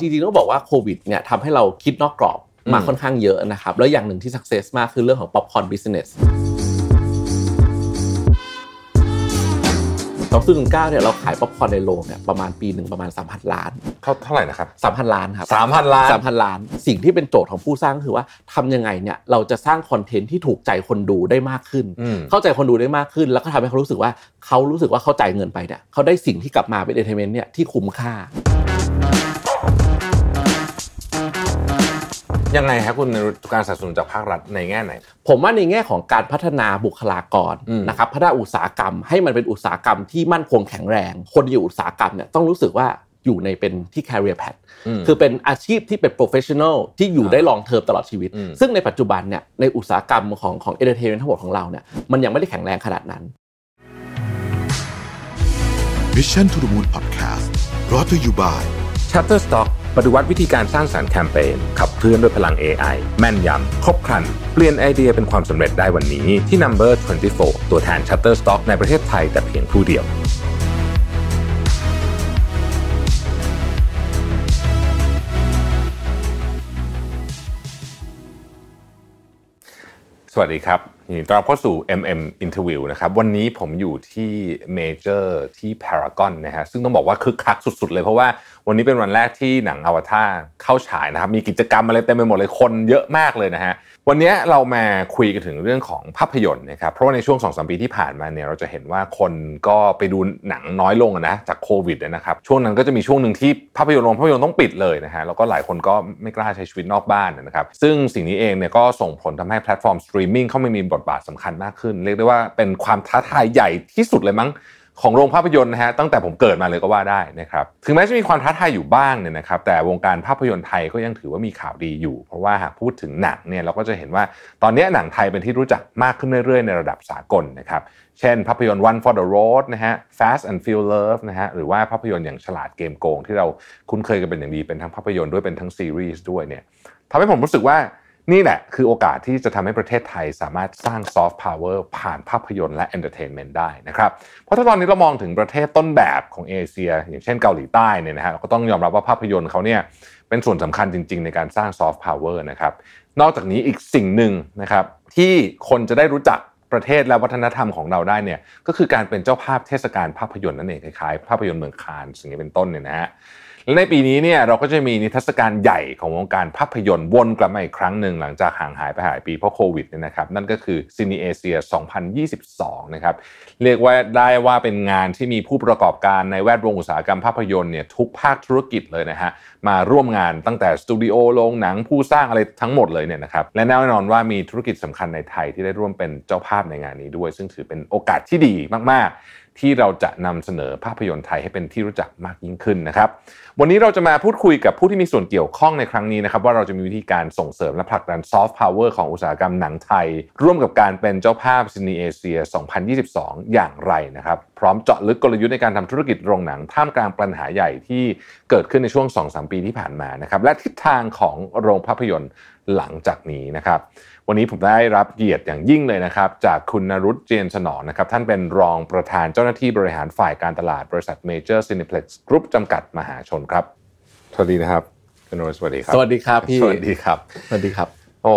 จริงๆต้องบอกว่าโควิดเนี่ยทำให้เราคิดนอกกรอบมาค่อนข้างเยอะนะครับ แล้วอย่างหนึ่งที่ success มากคือเรื่องของ popcorn business สอง0 1 9เนี่ยเราขายป๊อปคอร์นในโรงเนี่ยประมาณปีหนึ่งประมาณ 3,000 ล้าน เท่าเท่าไหร่นะครับ3,000 ล้านครับสามพันล้าน3,000 ล้าน สิ่งที่เป็นโจทย์ของผู้สร้างคือว่าทำยังไงเนี่ยเราจะสร้างคอนเทนต์ที่ถูกใจคนดูได้มากขึ้นอืมเข้าใจคนดูได้มากขึ้น แล้วก็ทำให้เขารู้สึกว่าเขารู้สึกว่าเขาจ่ายเงินไปเนี่ยเขาได้สิ่งที่กลับมาเป็น entertainment เนี่ยที่คุ้มค่า ยังไงครับคุณในการสนับสนุนจากภาครัฐในแง่ไหน ผมว่าในแง่ของการพัฒนาบุคลากรอืมนะครับพัฒนาอุตสาหกรรม ให้มันเป็นอุตสาหกรรมที่มั่นคงแข็งแรง คนอยู่อุตสาหกรรมเนี่ยต้องรู้สึกว่าอยู่ในเป็นที่ career path มคือเป็นอาชีพที่เป็น professional ที่อยู่ได้ลองเทอมตลอดชีวิตอืมซึ่งในปัจจุบันเนี่ยในอุตสาหกรรมของของ entertainment ทั้งหมดของเราเนี่ยมันยังไม่ได้แข็งแรงขนาดนั้น Mission to the Moon Podcast brought to you by Shutterstock ปฏิวัติวิธีการสร้างสารรค์แคมเปญขับเคลื่อนด้วยพลัง AI แม่นยำ ครบครัน เปลี่ยนไอเดียเป็นความสำเร็จได้วันนี้ที่ Number 24 ตัวแทน Shutterstock ในประเทศไทยแต่เพียงผู้เดียวสวัสดีครับ ยินดีต้อนรับเข้าสู่ MM Interview นะครับวันนี้ผมอยู่ที่เมเจอร์ที่ Paragon นะฮะซึ่งต้องบอกว่าคึกคักสุดๆ เลยเพราะว่าวันนี้เป็นวันแรกที่หนังอวตารเข้าฉายนะครับมีกิจกรรมอะไรเต็มไปหมดเลยคนเยอะมากเลยนะฮะวันนี้เรามาคุยกันถึงเรื่องของภาพยนตร์นะครับเพราะว่าในช่วง2-3ปีที่ผ่านมาเนี่ยเราจะเห็นว่าคนก็ไปดูหนังน้อยลงนะจากโควิดนะครับช่วงนั้นก็จะมีช่วงหนึ่งที่ภาพยนตร์โรงภาพยนตร์ต้องปิดเลยนะฮะแล้วก็หลายคนก็ไม่กล้าใช้ชีวิตนอกบ้านนะครับซึ่งสิ่งนี้เองเนี่ยก็ส่งผลทำให้แพลตฟอร์มสตรีมมิ่งเข้ามามีบทบาทสำคัญมากขึ้น เรียกได้ว่าเป็นความท้าทายใหญ่ที่สุดเลยมั้งของโรงภาพยนตร์นะฮะตั้งแต่ผมเกิดมาเลยก็ว่าได้นะครับถึงแม้จะมีความท้าทายอยู่บ้างเนี่ยนะครับแต่วงการภาพยนตร์ไทยก็ยังถือว่ามีข่าวดีอยู่ เพราะว่าหากพูดถึงหนังเนี่ยเราก็จะเห็นว่าตอนนี้หนังไทยเป็นที่รู้จักมากขึ้นเรื่อยๆ ในระดับสากลนะครับเช่น ภาพยนตร์ One for the Road นะฮะ Fast and Feel Love นะฮะหรือว่าภาพยนตร์อย่างฉลาดเกมส์โกง ที่เราคุ้นเคยกันเป็นอย่างดีเป็นทั้งภาพยนตร์ด้วยเป็นทั้งซีรีส์ด้วยเนี่ยทำให้ผมรู้สึกว่า นี่แหละคือโอกาสที่จะทำให้ประเทศไทยสามารถสร้าง soft power ผ่านภาพยนตร์และ entertainment ได้นะครับเพราะถ้าตอนนี้เรามองถึงประเทศต้นแบบของเอเชีย อย่างเช่นเกาหลีใต้เนี่ยนะฮะเราก็ต้องยอมรับว่าภาพยนตร์เขาเนี่ยเป็นส่วนสำคัญจริง ๆ ในการสร้างซอฟต์พาวเวอร์นะครับนอกจากนี้อีกสิ่งหนึ่งนะครับที่คนจะได้รู้จักประเทศและวัฒนธรรมของเราได้เนี่ยก็คือการเป็นเจ้าภาพเทศกาลภาพยนตร์นั่นเองคล้ายๆภาพยนตร์เมืองคานส์สิ่งนี้เป็นต้นเนี่ยนะฮะ และในปีนี้เนี่ยเราก็จะมีนิทรรศการใหญ่ของวงการภาพยนตร์วนกลับมาอีกครั้งหนึ่งหลังจากห่างหายไปหลายปีเพราะโควิดเนี่ยนะครับนั่นก็คือ CineAsia 2022 นะครับเรียกว่าได้ว่าเป็นงานที่มีผู้ประกอบการในแวดวงอุตสาหกรรมภาพยนตร์เนี่ยทุกภาคธุรกิจเลยนะฮะมาร่วมงานตั้งแต่สตูดิโอโรงหนังผู้สร้างอะไรทั้งหมดเลยเนี่ยนะครับและแน่นอนว่ามีธุรกิจสำคัญในไทยที่ได้ร่วมเป็นเจ้าภาพในงานนี้ด้วย ซึ่งถือเป็นโอกาสที่ดีมากๆ ที่เราจะนำเสนอภาพยนตร์ไทยให้เป็นที่รู้จักมากยิ่งขึ้นนะครับ วันนี้เราจะมาพูดคุยกับผู้ที่มีส่วนเกี่ยวข้องในครั้งนี้นะครับ ว่าเราจะมีวิธีการส่งเสริมและผลักดันซอฟต์พาวเวอร์ของอุตสาหกรรมหนังไทย ร่วมกับการเป็นเจ้าภาพ CineAsia 2022 อย่างไรนะครับ พร้อมเจาะลึกกลยุทธ์ในการทำธุรกิจโรงหนัง ท่ามกลางปัญหาใหญ่ที่เกิดขึ้นในช่วง 2-3 ปีที่ผ่านมานะครับและทิศทางของโรงภาพยนตร์หลังจากนี้นะครับ วันนี้ผมได้รับเกียรติอย่างยิ่งเลยนะครับ จากคุณนรุตเจนสนองนะครับ ท่านเป็นรองประธานเจ้าหน้าที่บริหารฝ่ายการตลาดบริษัทเมเจอร์ซินิเพล็กซ์กรุ๊ปจำกัดมหาชนครับ สวัสดีนะครับคุณนรุตสวัสดีครับ สวัสดีครับพี่ สวัสดีครับ สวัสดีครับ โอ้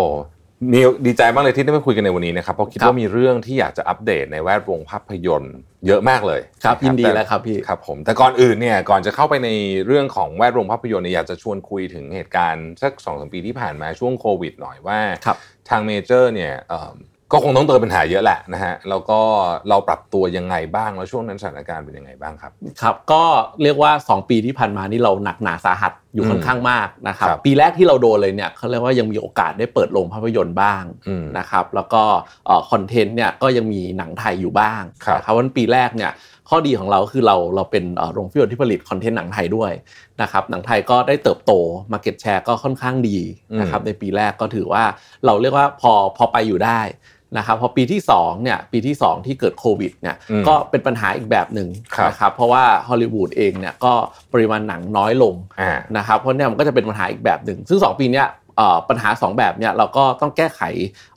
นิวดีใจมากเลยที่ได้มาคุยกันในวันนี้นะครับเพราะคิดครับว่ามีเรื่องที่อยากจะอัปเดตในแวดวงภาพยนตร์ เยอะมากเลยครับะยินดีแต่แล้วครับพี่ครับผมแต่ก่อนอื่นเนี่ยก่อนจะเข้าไปในเรื่องของแวดวงภาพยนตร์เนี่ยอยากจะชวนคุยถึงเหตุการณ์สักสองสปีที่ผ่านมาช่วงโควิด หน่อยว่าครับทางเมเจอร์เนี่ยเอิ่ม ก็คงต้องเจอปัญหาเยอะแหละนะฮะแล้วก็เราปรับตัวยังไงบ้างแล้วช่วงนั้นสถานการณ์เป็นยังไงบ้างครับครับ ก็เรียกว่า 2 ปีที่ผ่านมานี่เราหนักหนาสาหัสอยู่อืมค่อนข้างมากนะครับครับ ปีแรกที่เราโดนเลยเนี่ยเขาเรียกว่ายังมีโอกาสได้เปิดโรงภาพยนตร์บ้างอืมนะครับ แล้วก็คอนเทนต์เนี่ยก็ยังมีหนังไทยอยู่บ้างครับนะครับวันปีแรกเนี่ย ข้อดีของเราคือเราเราเป็นเอ่อโรงภาพยนตร์ที่ผลิตคอนเทนต์หนังไทยด้วยนะครับหนังไทยก็ได้เติบโต market share ก็ค่อนข้างดีนะครับในปีแรกก็ถือว่าเราเรียกว่าพอพอไปอยู่ได้นะครับพอปีที่2เนี่ยปีที่ 2 ที่เกิดโควิดเนี่ยอืมก็เป็นปัญหาอีกแบบหนึ่งครับนะครับเพราะว่าฮอลลีวูดเองเนี่ยก็ปริมาณหนังน้อยลงอ่านะครับเพราะเนี่ยมันก็จะเป็นปัญหาอีกแบบหนึ่งซึ่ง 2 ปีเนี้ยเอ่อ ปัญหาสองแบบเนี่ยเราก็ต้องแก้ไข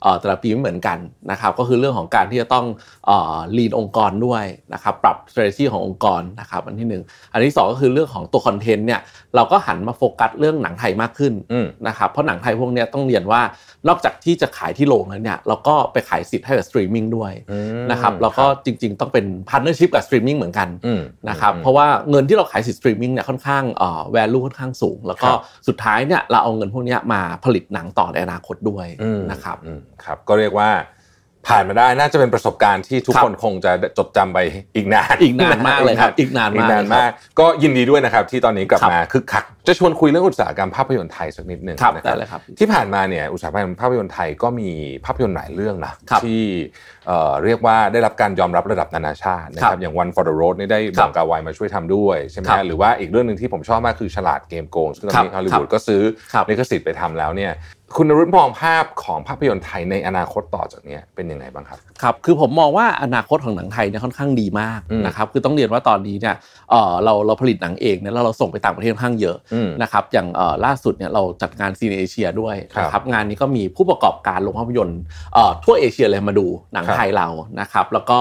เอ่อแต่ละปีไม่เหมือนกันนะครับก็คือเรื่องของการที่จะต้องเอ่อ lead องค์กรด้วยนะครับปรับ strategy ขององค์กรนะครับอันที่หนึ่งอันที่สองก็คือเรื่องของตัวคอนเทนต์เนี่ยเราก็หันมาโฟกัสเรื่องหนังไทยมากขึ้นอืมนะครับเพราะหนังไทยพวกเนี้ยต้องเรียนว่านอกจากที่จะขายที่โรงแล้วเนี่ยเราก็ไปขายสิทธิ์ให้กับสตรีมมิ่งด้วยอืมนะครับแล้วก็จริง ๆ ต้องเป็นพาร์ n เนอร์ชิพกับสตรีมมิ่งเหมือนกันอืมนะครับอืมเพราะว่าเงินที่เราขายสิทธิ์สตรีมมิ่งเนี่ยค่อนข้างเอ่อ value ค่อนข้างสูง แล้วก็ครับสุดท้ายเนี่ยเราเอาเงินพวกเนี้ยมาผลิตหนังต่อในอนาคตด้วยอืมนะครับอืมครับ ก็เรียกว่า ผ่านมาได้น่าจะเป็นประสบการณ์ที่ทุกครับคนคงจะจดจำไปอีกนานอีกนานมากเลยครับ อีกนานอีกมากนานเลยครับมาก ก็ยินดีด้วยนะครับที่ตอนนี้กลับครับมาคึกคักจะชวนคุยเรื่องอุตสาหกรรมภาพยนตร์ไทยสักนิดหนึ่งครับนะได้เลยครับที่ผ่านมาเนี่ยอุตสาหกรรมภาพยนตร์ไทยก็มีภาพยนตร์หลายเรื่องนะครับที่เอ่อเรียกว่าได้รับการยอมรับระดับนานาชาตินะคครัรับบอย่าง One for the Road นี่ได้ครับอบงกาไวมาช่วยทำด้วยใช่ไหมครับฮะหรือว่าอีกเรื่องหนึ่งที่ผมชอบมากคือฉลาดเกมโกงซึ่งตอนนี้ครับฮอลลีวูดก็ซื้อครับลิขสิทธิ์ไปทำแล้วเนี่ย คุณนรุตมองภาพของภาพยนตร์ไทยในอนาคตต่อจากเนี้ยเป็นยังไงบ้างครับครับคือผมมองว่าอนาคตของหนังไทยเนี่ยค่อนข้างดีมากอืมนะครับคือต้องเรียนว่าตอนนี้เนี่ยเอ่อเราเราผลิตหนังเองเนี่ยแล้วเราส่งไปต่างประเทศค่อนข้างเยอะอืมนะครับอย่างเอ่อล่าสุดเนี่ยเราจัดงาน CineAsia ด้วยครับนะครับงานนี้ก็มีผู้ประกอบการโรงภาพยนตร์เอ่อทั่วเอเชียเลยมาดูหนังครับไทยเรานะครับแล้วก็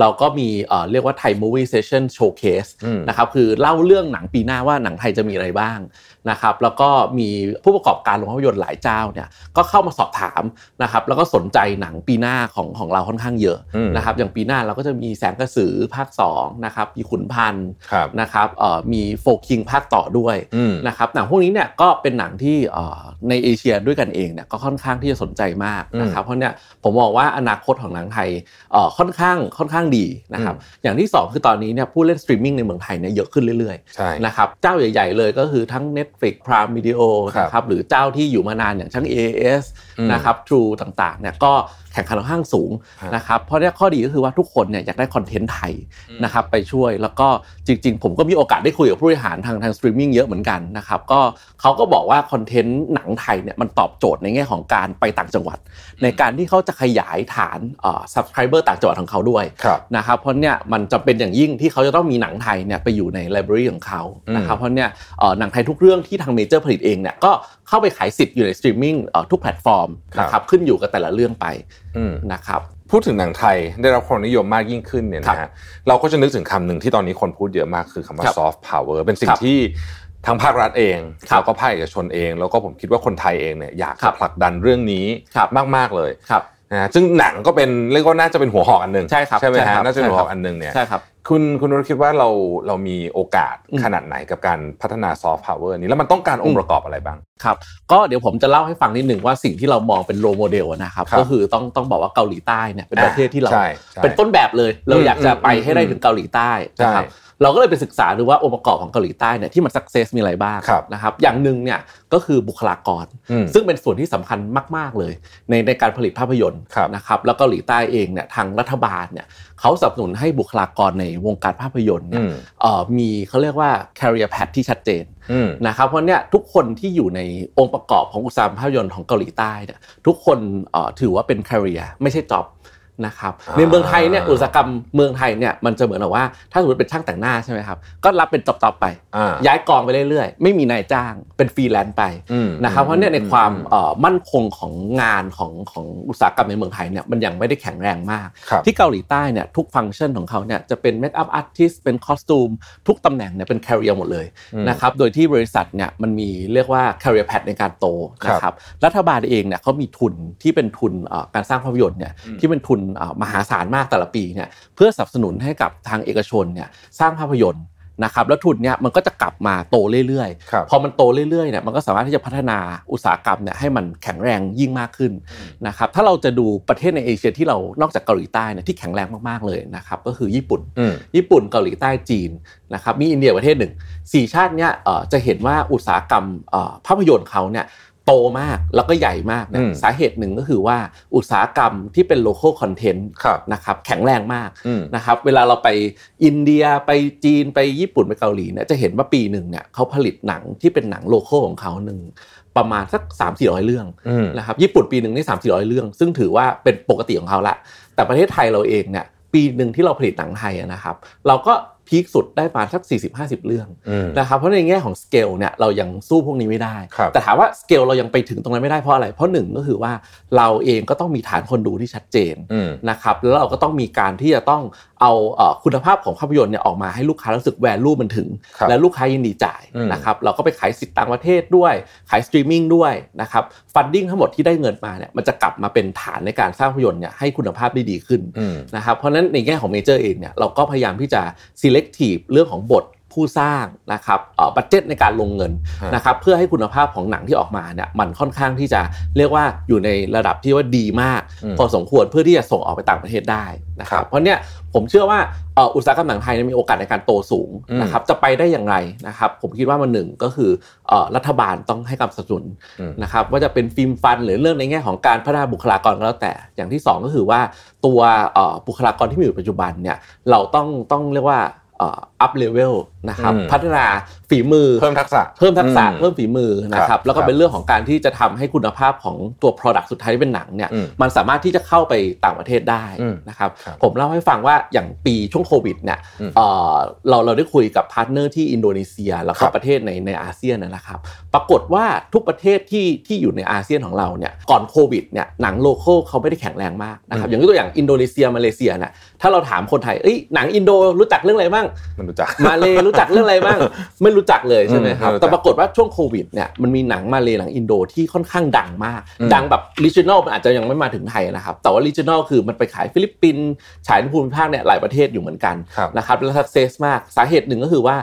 เราก็มีเอ่อเรียกว่า Thai movie session showcase อืมนะครับคือเล่าเรื่องหนังปีหน้าว่าหนังไทยจะมีอะไรบ้าง นะครับแล้วก็มีผู้ประกอบการโรงภาพยนตร์หลายเจ้าเนี่ยก็เข้ามาสอบถามนะครับแล้วก็สนใจหนังปีหน้าของของเราค่อนข้างเยอะอืมนะครับอย่างปีหน้าเราก็จะมีแสงกระสือภาค2นะครับมีขุนพันธ์ครับนะครับเอ่อมี4 Kings ภาคต่อด้วยอืมนะครับหนังพวกนี้เนี่ยก็เป็นหนังที่เอ่อในเอเชียด้วยกันเองเนี่ยก็ค่อนข้างที่จะสนใจมากนะครับเพราะเนี่ยผมมองว่าอนาคตของหนังไทยเอ่อค่อนข้างค่อนข้างดีนะครับอย่างที่สองคือตอนนี้เนี่ยผู้เล่นสตรีมมิ่งในเมืองไทยเนี่ยเยอะขึ้นเรื่อยๆใช่นะครับเจ้าใหญ่ ๆ เลยก็คือทั้ง Netflix Prime Video ครับนะครับหรือเจ้าที่อยู่มานานอย่างทั้ง AIS อืมนะครับ True ต่างๆเนี่ยก็ แข่งขันค่อนข้างสูงครับนะครับเพราะเนี่ยข้อดีก็คือว่าทุกคนเนี่ยอยากได้คอนเทนต์ไทยนะครับไปช่วยแล้วก็จริง ๆ ผมก็มีโอกาสได้คุยกับผู้บริหารทางทางสตรีมมิ่งเยอะเหมือนกันนะครับก็เขาก็บอกว่าคอนเทนต์หนังไทยเนี่ยมันตอบโจทย์ในแง่ของการไปต่างจังหวัด ในการที่เขาจะขยายฐานเอ่อ subscriber ต่างจังหวัดของเขาด้วยครับนะครับเพราะเนี่ยมันจำเป็นอย่างยิ่งที่เขาจะต้องมีหนังไทยเนี่ยไปอยู่ใน library ของเขาอืมนะครับเพราะเนี่ยเอ่อหนังไทยทุกเรื่องที่ทางเมเจอร์ผลิตเองเนี่ยก็เข้าไปขายสิทธิ์อยู่ในสตรีมมิ่งเอ่อทุกแพลตฟอร์มนะครับขึ้นอยู่กับแต่ละเรื่องไปอืมนะครับพูดถึงหนังไทยได้รับความนิยมมากยิ่งขึ้นเนี่ยนะฮะเราก็จะนึกถึงคำหนึ่งที่ตอนนี้คนพูดเยอะมากคือคำว่าครับ soft power เป็นสิ่งครับที่ทางภาครัฐเองครับแล้วก็ภาคเอกชนเอง แล้วก็ผมคิดว่าคนไทยเองเนี่ยอยากจะครับผลักดันเรื่องนี้ครับมากๆเลยครับนะฮะซึ่งหนังก็เป็นเรียกว่าน่าจะเป็นหัวหอกอันหนึ่งใช่ครับใช่ไหมใช่ครับฮะน่าจะเป็นหัวหอกใช่ครับอันหนึ่งเนี่ยใช่ครับ คุณคุณนุชคิดว่าเราเรามีโอกาสอืมขนาดไหนกับการพัฒนา soft power นี้แล้วมันต้องการองค์ประกอบอะไรบ้างครับก็เดี๋ยวผมจะเล่าให้ฟังนิดหนึ่งว่าสิ่งที่เรามองเป็นโรโมเดลนะครับครับก็คือต้องต้องบอกว่าเกาหลีใต้เนี่ยเป็นประเทศที่เราใช่ใช่เป็นต้นแบบเลย เราอืมอยากจะไปอืมให้ได้ถึงเกาหลีใต้นะครับใช่ เราก็เลยไปศึกษาดูว่าองค์ประกอบของเกาหลีใต้เนี่ยที่มันสักเซสมีอะไรบ้างครับนะครับอย่างหนึ่งเนี่ยก็คือบุคลากรอืมซึ่งเป็นส่วนที่สำคัญมาก ๆ เลย ในในการผลิตภาพยนตร์ครับนะครับแล้วเกาหลีใต้เองเนี่ยทางรัฐบาลเนี่ยเขาสนับสนุนให้บุคลากรในวงการภาพยนตร์เนี่ยอืมเอ่อมีเขาเรียกว่า career path ที่ชัดเจนอืมนะครับเพราะเนี่ยทุกคนที่อยู่ในองค์ประกอบของอุตสาหกรรมภาพยนตร์ของเกาหลีใต้เนี่ยทุกคนเอ่อถือว่าเป็น career ไม่ใช่ job นะครับอ่าในเมืองไทยเนี่ยอุตสาหกรรมเมืองไทยเนี่ยมันจะเหมือนกับว่าถ้าสมมติเป็นช่างแต่งหน้าใช่ไหมครับก็รับเป็น job ๆไปอ่าย้ายกองไปเรื่อยๆ ไม่มีนายจ้างเป็นฟรีแลนซ์ไปอืมนะครับเพราะเนี่ยในอืมความอืมเอ่อมั่นคงของงานของของอุตสาหกรรมในเมืองไทยเนี่ยมันยังไม่ได้แข็งแรงมากครับที่เกาหลีใต้เนี่ยทุกฟังก์ชันของเขาเนี่ยจะเป็นเมคอัพอาร์ติสเป็นคอสตูมทุกตำแหน่งเนี่ยเป็นแคริเอร์หมดเลยอืมนะครับโดยที่บริษัทเนี่ยมันมีเรียกว่า career path ในการโตครับนะครับรัฐบาลเองเนี่ยเขามีทุนที่เป็นทุนเอ่อการสร้างภาพยนตร์เนี่ยที่เป็นทุนเอ่อมหาศาลมากแต่ละปีเนี่ยเพื่อสนับสนุนให้กับทางเอกชนเนี่ยสร้างภาพยนตร์นะครับแล้วทุนเนี่ยมันก็จะกลับมาโตเรื่อยครับๆพอมันโตเรื่อยๆเนี่ยมันก็สามารถที่จะพัฒนาอุตสาหกรรมเนี่ยให้มันแข็งแรงยิ่งมากขึ้นนะครับถ้าเราจะดูประเทศในเอเชียที่เรานอกจากเกาหลีใต้เนี่ยที่แข็งแรงมากๆเลยนะครับก็คือญี่ปุ่นอืมญี่ปุ่นเกาหลีใต้จีนนะครับมีอินเดียประเทศหนึ่งสี่ชาติเนี้ยเอ่อจะเห็นว่าอุตสาหกรรมเอ่อภาพยนตร์เขาเนี่ย โตมากแล้วก็ใหญ่มากเนี่ยอืมสาเหตุหนึ่งก็คือว่าอุตสาหกรรมที่เป็น local content ครับนะครับแข็งแรงมากอืมนะครับเวลาเราไปอินเดียไปจีนไปญี่ปุ่นไปเกาหลีเนี่ยจะเห็นว่าปีหนึ่งเนี่ยเขาผลิตหนังที่เป็นหนัง local ของเขาหนึ่งประมาณสัก 3 4 0 0 เรื่องอืมนะครับญี่ปุ่นปีหนึ่งนี่3 4 0 0 เรื่อง ซึ่งถือว่าเป็นปกติของเขาละแต่ประเทศไทยเราเองเนี่ยปีหนึ่งที่เราผลิตหนังไทยอะนะครับ เราก็ peak สุดได้มาสัก 40-50 เรื่องอืมนะครับเพราะในแง่ของสเกลเนี่ยเรายังสู้พวกนี้ไม่ได้ครับแต่ถามว่าสเกลเรายังไปถึงตรงนั้นไม่ได้เพราะอะไร เพราะหนึ่งก็คือว่าเราเองก็ต้องมีฐานคนดูที่ชัดเจนอืมนะครับแล้วเราก็ต้องมีการที่จะต้องเอาเอ่อคุณภาพของภาพยนตร์เนี่ยออกมาให้ลูกค้ารู้สึก value มันถึงครับและลูกค้ายินดีจ่ายอืมนะครับเราก็ไปขายสิทธิ์ต่างประเทศด้วย ขายสตรีมมิ่งด้วยนะครับ funding ทั้งหมดที่ได้เงินมาเนี่ยมันจะกลับมาเป็นฐานในการสร้างภาพยนตร์เนี่ยให้คุณภาพได้ดีขึ้นอืมนะครับเพราะฉะนั้นในแง่ของเมเจอร์เองเนี่ยเราก็พยายามที่จะ selective เรื่องของบทผู้สร้างนะครับเอ่อ budget ในการลงเงินฮะนะครับเพื่อให้คุณภาพของหนังที่ออกมาเนี่ยมันค่อนข้างที่จะเรียกว่าอยู่ในระดับที่ว่าดีมากอืมพอสมควรเพื่อที่จะส่งออกไปต่างประเทศได้นะครับครับเพราะเนี่ยผมเชื่อว่าเอ่ออุตสาหกรรมหนังไทยเนี่ยมีโอกาสในการโตสูงอืมนะครับจะไปได้อย่างไรนะครับผมคิดว่ามันหนึ่งก็คือเอ่อรัฐบาลต้องให้การสนับสนุนอืมนะครับว่าจะเป็น film fund หรือเรื่องในแง่ของการพัฒนาบุคลากรก็แล้วแต่ อย่างที่สองก็คือว่าตัวเอ่อบุคลากรที่มีอยู่ปัจจุบันเนี่ยเราต้องต้องเรียกว่า up level นะครับอืมพัฒนาฝีมือเพิ่มทักษะเพิ่มทักษะอืมเพิ่มฝีมือนะครับครับแล้วก็ครับเป็นเรื่องของการที่จะทำให้คุณภาพของตัว Product สุดท้ายที่เป็นหนังเนี่ยอืมมันสามารถที่จะเข้าไปต่างประเทศได้อืมนะครับครับผมเล่าให้ฟังว่าอย่างปีช่วงโควิดเนี่ยอืมเอ่อเราเราได้คุยกับ partner ที่อินโดนีเซีย แล้วก็ครับประเทศในในอาเซียนนะนะครับ ปรากฏว่าทุกประเทศที่ที่อยู่ในอาเซียนของเราเนี่ยก่อนโควิดเนี่ยหนัง local เขาไม่ได้แข็งแรงมากนะครับอย่างยกตัวอย่างอินโดนีเซียมาเลเซียเนี่ยถ้าเราถามคนไทยเอ้ยหนังอินโดรู้จักเรื่องอะไรบ้างไม่รู้จักมาเลรู้จักเรื่องอะไรบ้างไม่รู้จักเลยใช่ไหมครับอืมไม่รู้จักแต่ปรากฏว่าช่วงโควิดเนี่ยมันมีหนังมาเลหนังอินโดที่ค่อนข้างดังมากอืมดังแบบลิจิ o น a ลมันอาจจะยังไม่มาถึงไทยนะครับแต่ว่าลิจิ o น a ลคือมันไปขายฟิลิปปินส์ฉายในภูมิภาคเนี่ยหลายประเทศอยู่เหมือนกันครับนะครับแล้ว success มากสาเหตุหนึ่งก็คือว่า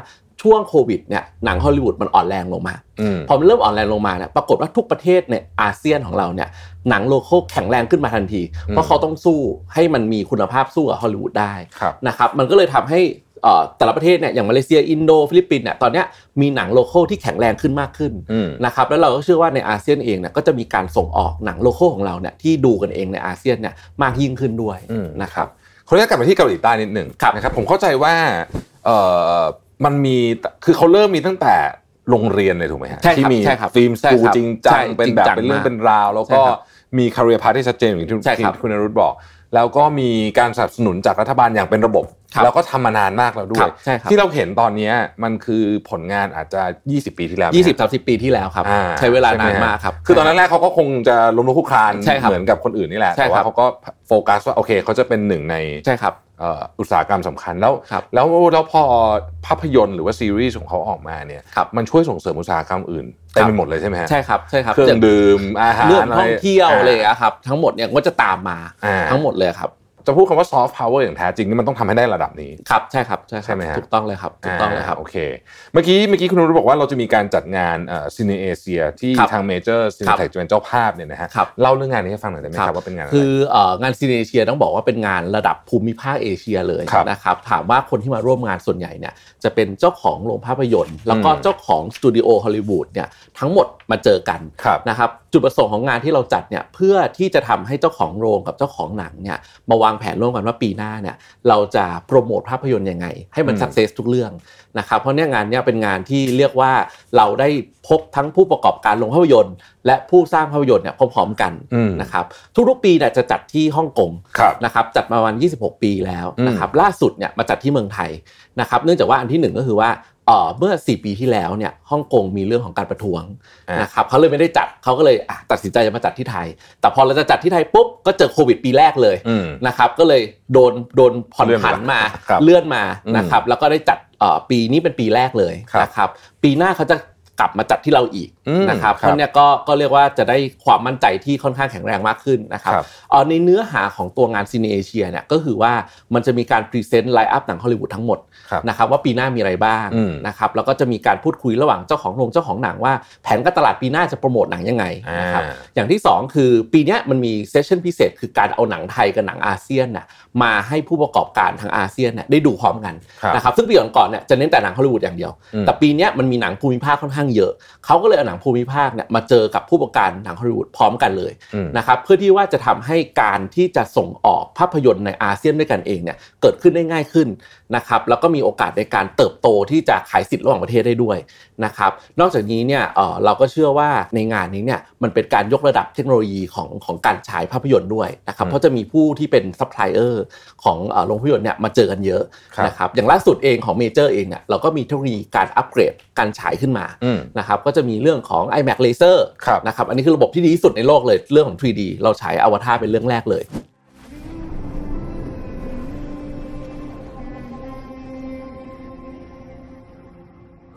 ช่วงโควิดเนี่ยหนังฮอลลีวูดมันอ่อนแรงลงมาอืมพอมันเริ่มอ่อนแรงลงมาเนี่ยปรากฏว่าทุกประเทศในอาเซียนของเราเนี่ยหนัง local แข็งแรงขึ้นมาทันที เพราะเขาต้องสู้ให้มันมีคุณภาพสู้กับฮอลลีวูดได้ครับนะครับมันก็เลยทำให้เอ่อแต่ละประเทศเนี่ยอย่างมาเลเซียอินโดฟิลิปปินส์เนี่ยตอนเนี้ยมีหนัง local ที่แข็งแรงขึ้นมากขึ้นอืมนะครับแล้วเราก็เชื่อว่าในอาเซียนเองเนี่ยก็จะมีการส่งออกหนัง local ของเราเนี่ยที่ดูกันเองในอาเซียนเนี่ยมากยิ่งขึ้นด้วยอืมนะครับขออนุญาตกลับมาที่เกาหลีใต้นิดหนึ่งครับนะครับผมเข้าใจว่าเอ่อ มันมีคือเขาเริ่มมีตั้งแต่โรงเรียนเลยถูกไหมฮะใช่ครับที่มีใช่ครับฟิล์มสใช่กูครับจริงจัใช่งเป็นแบบจริงจังเป็นเรื่องมากเป็นราว แล้วก็ใช่ครับมีคาเรียพาที่ชัดเจนอย่างที่ใช่ครับที่คุณนรุตบอก แล้วก็มีการสนับสนุนจากรัฐบาลอย่างเป็นระบบครับแล้วก็ทำมานานมากแล้วด้วครัยบใช่ครับที่เราเห็นตอนเนี้ยมันคือผลงานอาจจะ 20 ปีที่แล้วไหมฮะยี่สิบสามสิบปีที่แล้วครับอ่าใช้เวลาใช่ไหนานฮะมากครับ คือตอนแรกๆเขาก็คงจะล้มลุกคลุกคลานใช่ครับเหมือนกับคนอื่นนี่แหละใช่แต่ครัว่าบเขาก็โฟกัสว่าโอเคเขาจะเป็นหนึ่งในใช่ครับเอ่ออุตสาหกรรมสำคัญแล้วครับแล้วแล้วพอภาพยนตร์หรือว่าซีรีส์ของเขาออกมาเนี่ยครับมันช่วยส่งเสริมอุตสาหกรรมอื่นเต็มไปหมดเลยใช่ไหมฮะใช่ครับใช่ครับเครื่องดื่มอาหารเรื่องท่องเที่ยวอะไรอย่างเงี้ยครับทั้งหมดเนี่ยก็จะตามมาอ่าทั้งหมดเลยครับ จะพูดคำว่าซอฟต์พาวเวอร์อย่างแท้จริงนี่มันต้องทำให้ได้ระดับนี้ ครับใช่ครับใช่ครับใช่ไหมฮะถูกต้องเลยครับถูกต้องเลยครับาโอเค เมื่อกี้เมื่อกี้คุณนุ้บอกว่าเราจะมีการจัดงานเอ่อ CineAsia ที่ครับทางเมเจอร์ซีนีเพล็กซ์ครับจะเป็นเจ้าภาพเนี่ยนะฮะครับเล่าเรื่องงานนี้ให้ฟังหน่อยได้ไหมครับว่าเป็นงานอะไรคือเอ่องาน CineAsia ต้องบอกว่าเป็นงานระดับภูมิภาคเอเชียเลยครับนะครับถามว่าคนที่มาร่วมงานส่วนใหญ่เนี่ยจะเป็นเจ้าของโรงภาพยนตร์ แล้วก็อืมเจ้าของสตูดิโอฮอลลีวูดเนี่ยทั้งหมดมาเจอกันครับนะครับจุดประสงค์ของงานที่เราจัดเนี่ยเพื่อที่จะทำให้เจ้าของโรงกับเจ้าของหนังเนี่ยมาวางแผนร่วมกันว่าปีหน้าเนี่ยเราจะโปรโมทภาพยนตร์ยังไง ให้มันอืม success ทุกเรื่องนะครับเพราะเนี่ยงานเนี่ยเป็นงานที่เรียกว่าเราได้พบทั้งผู้ประกอบการโรงภาพยนตร์ และผู้สร้างภาพยนตร์เนี่ยพร้อมๆกันอืมนะครับทุกๆปีเนี่ยจะจัดที่ฮ่องกงครับนะครับจัดมาประมาณ26 ปีแล้วอืมนะครับล่าสุดเนี่ยมาจัดที่เมืองไทยนะครับเนื่องจากว่าอันที่หนึ่งก็คือว่า เอ่อเมื่อ 4 ปีที่แล้วเนี่ยฮ่องกงมีเรื่องของการประท้วงอ่านนะครับเขาเลยไม่ได้จัดเขาก็เลยอะตัดสินใจจะมาจัดที่ไทย แต่พอเราจะจัดที่ไทยปุ๊บก็เจอโควิดปีแรกเลยอืมนะครับก็เลยโดนโดนผ่อนเลื่อนผันมาครับเลื่อนมาอืมนะครับแล้วก็ได้จัดเอ่อปีนี้เป็นปีแรกเลยครับนะครับปีหน้าเขาจะ กลับมาจัดที่เราอีกอืมนะครับครับเพราะเนี่ยก็ก็เรียกว่าจะได้ความมั่นใจที่ค่อนข้างแข็งแรงมากขึ้นนะครับครับเอ่อในเนื้อหาของตัวงาน CineAsia เนี่ยก็คือว่ามันจะมีการ present line up หนังฮอลลีวูดทั้งหมดครับนะครับว่าปีหน้ามีอะไรบ้างอืมนะครับแล้วก็จะมีการพูดคุยระหว่างเจ้าของโรงเจ้าของหนังว่าแผนการตลาดปีหน้าจะโปรโมทหนังยังไงนะครับอ่าอย่างที่ 2 คือปีเนี้ยมันมี session พิเศษ คือการเอาหนังไทยกับหนังอาเซียนน่ะมาให้ผู้ประกอบการทางอาเซียนน่ะได้ดูพร้อมกันครับนะครับซึ่งปีก่อนๆเนี่ยจะเน้นแต่หนังฮอลลีวูดอย่างเดียวอืมแต่ปีเนี้ยมันมีหนังภูมิภาคค่อนข้างเยอะ เขาก็เลยเอาหนังภูมิภาคเนี่ยมาเจอกับผู้ประกอบการหนังฮอลลีวูดพร้อมกันเลยอืมนะครับเพื่อที่ว่าจะทำให้การที่จะส่งออกภาพยนตร์ในอาเซียนด้วยกันเองเนี่ยเกิดขึ้นได้ง่ายขึ้น นะครับแล้วก็มีโอกาสในการเติบโตที่จะขายสิทธิ์ระหว่างประเทศได้ด้วยนะครับนอกจากนี้เนี่ยเออเราก็เชื่อว่าในงานนี้เนี่ยมันเป็นการยกระดับเทคโนโลยีของของการฉายภาพยนตร์ด้วยนะครับเพราะจะมีผู้ที่เป็นซัพพลายเออร์ของเอ่อโรงภาพยนตร์เนี่ยมาเจอกันเยอะครับนะครับอย่างล่าสุดเองของเมเจอร์เองเนี่ยเราก็มีเทคโนโลยีการอัปเกรดการฉายขึ้นมาอืมนะครับก็จะมีเรื่องของ iMac Laser ครับนะครับอันนี้คือระบบที่ดีที่สุดในโลกเลยเรื่องของ 3D เราฉายอวตารเป็นเรื่องแรกเลย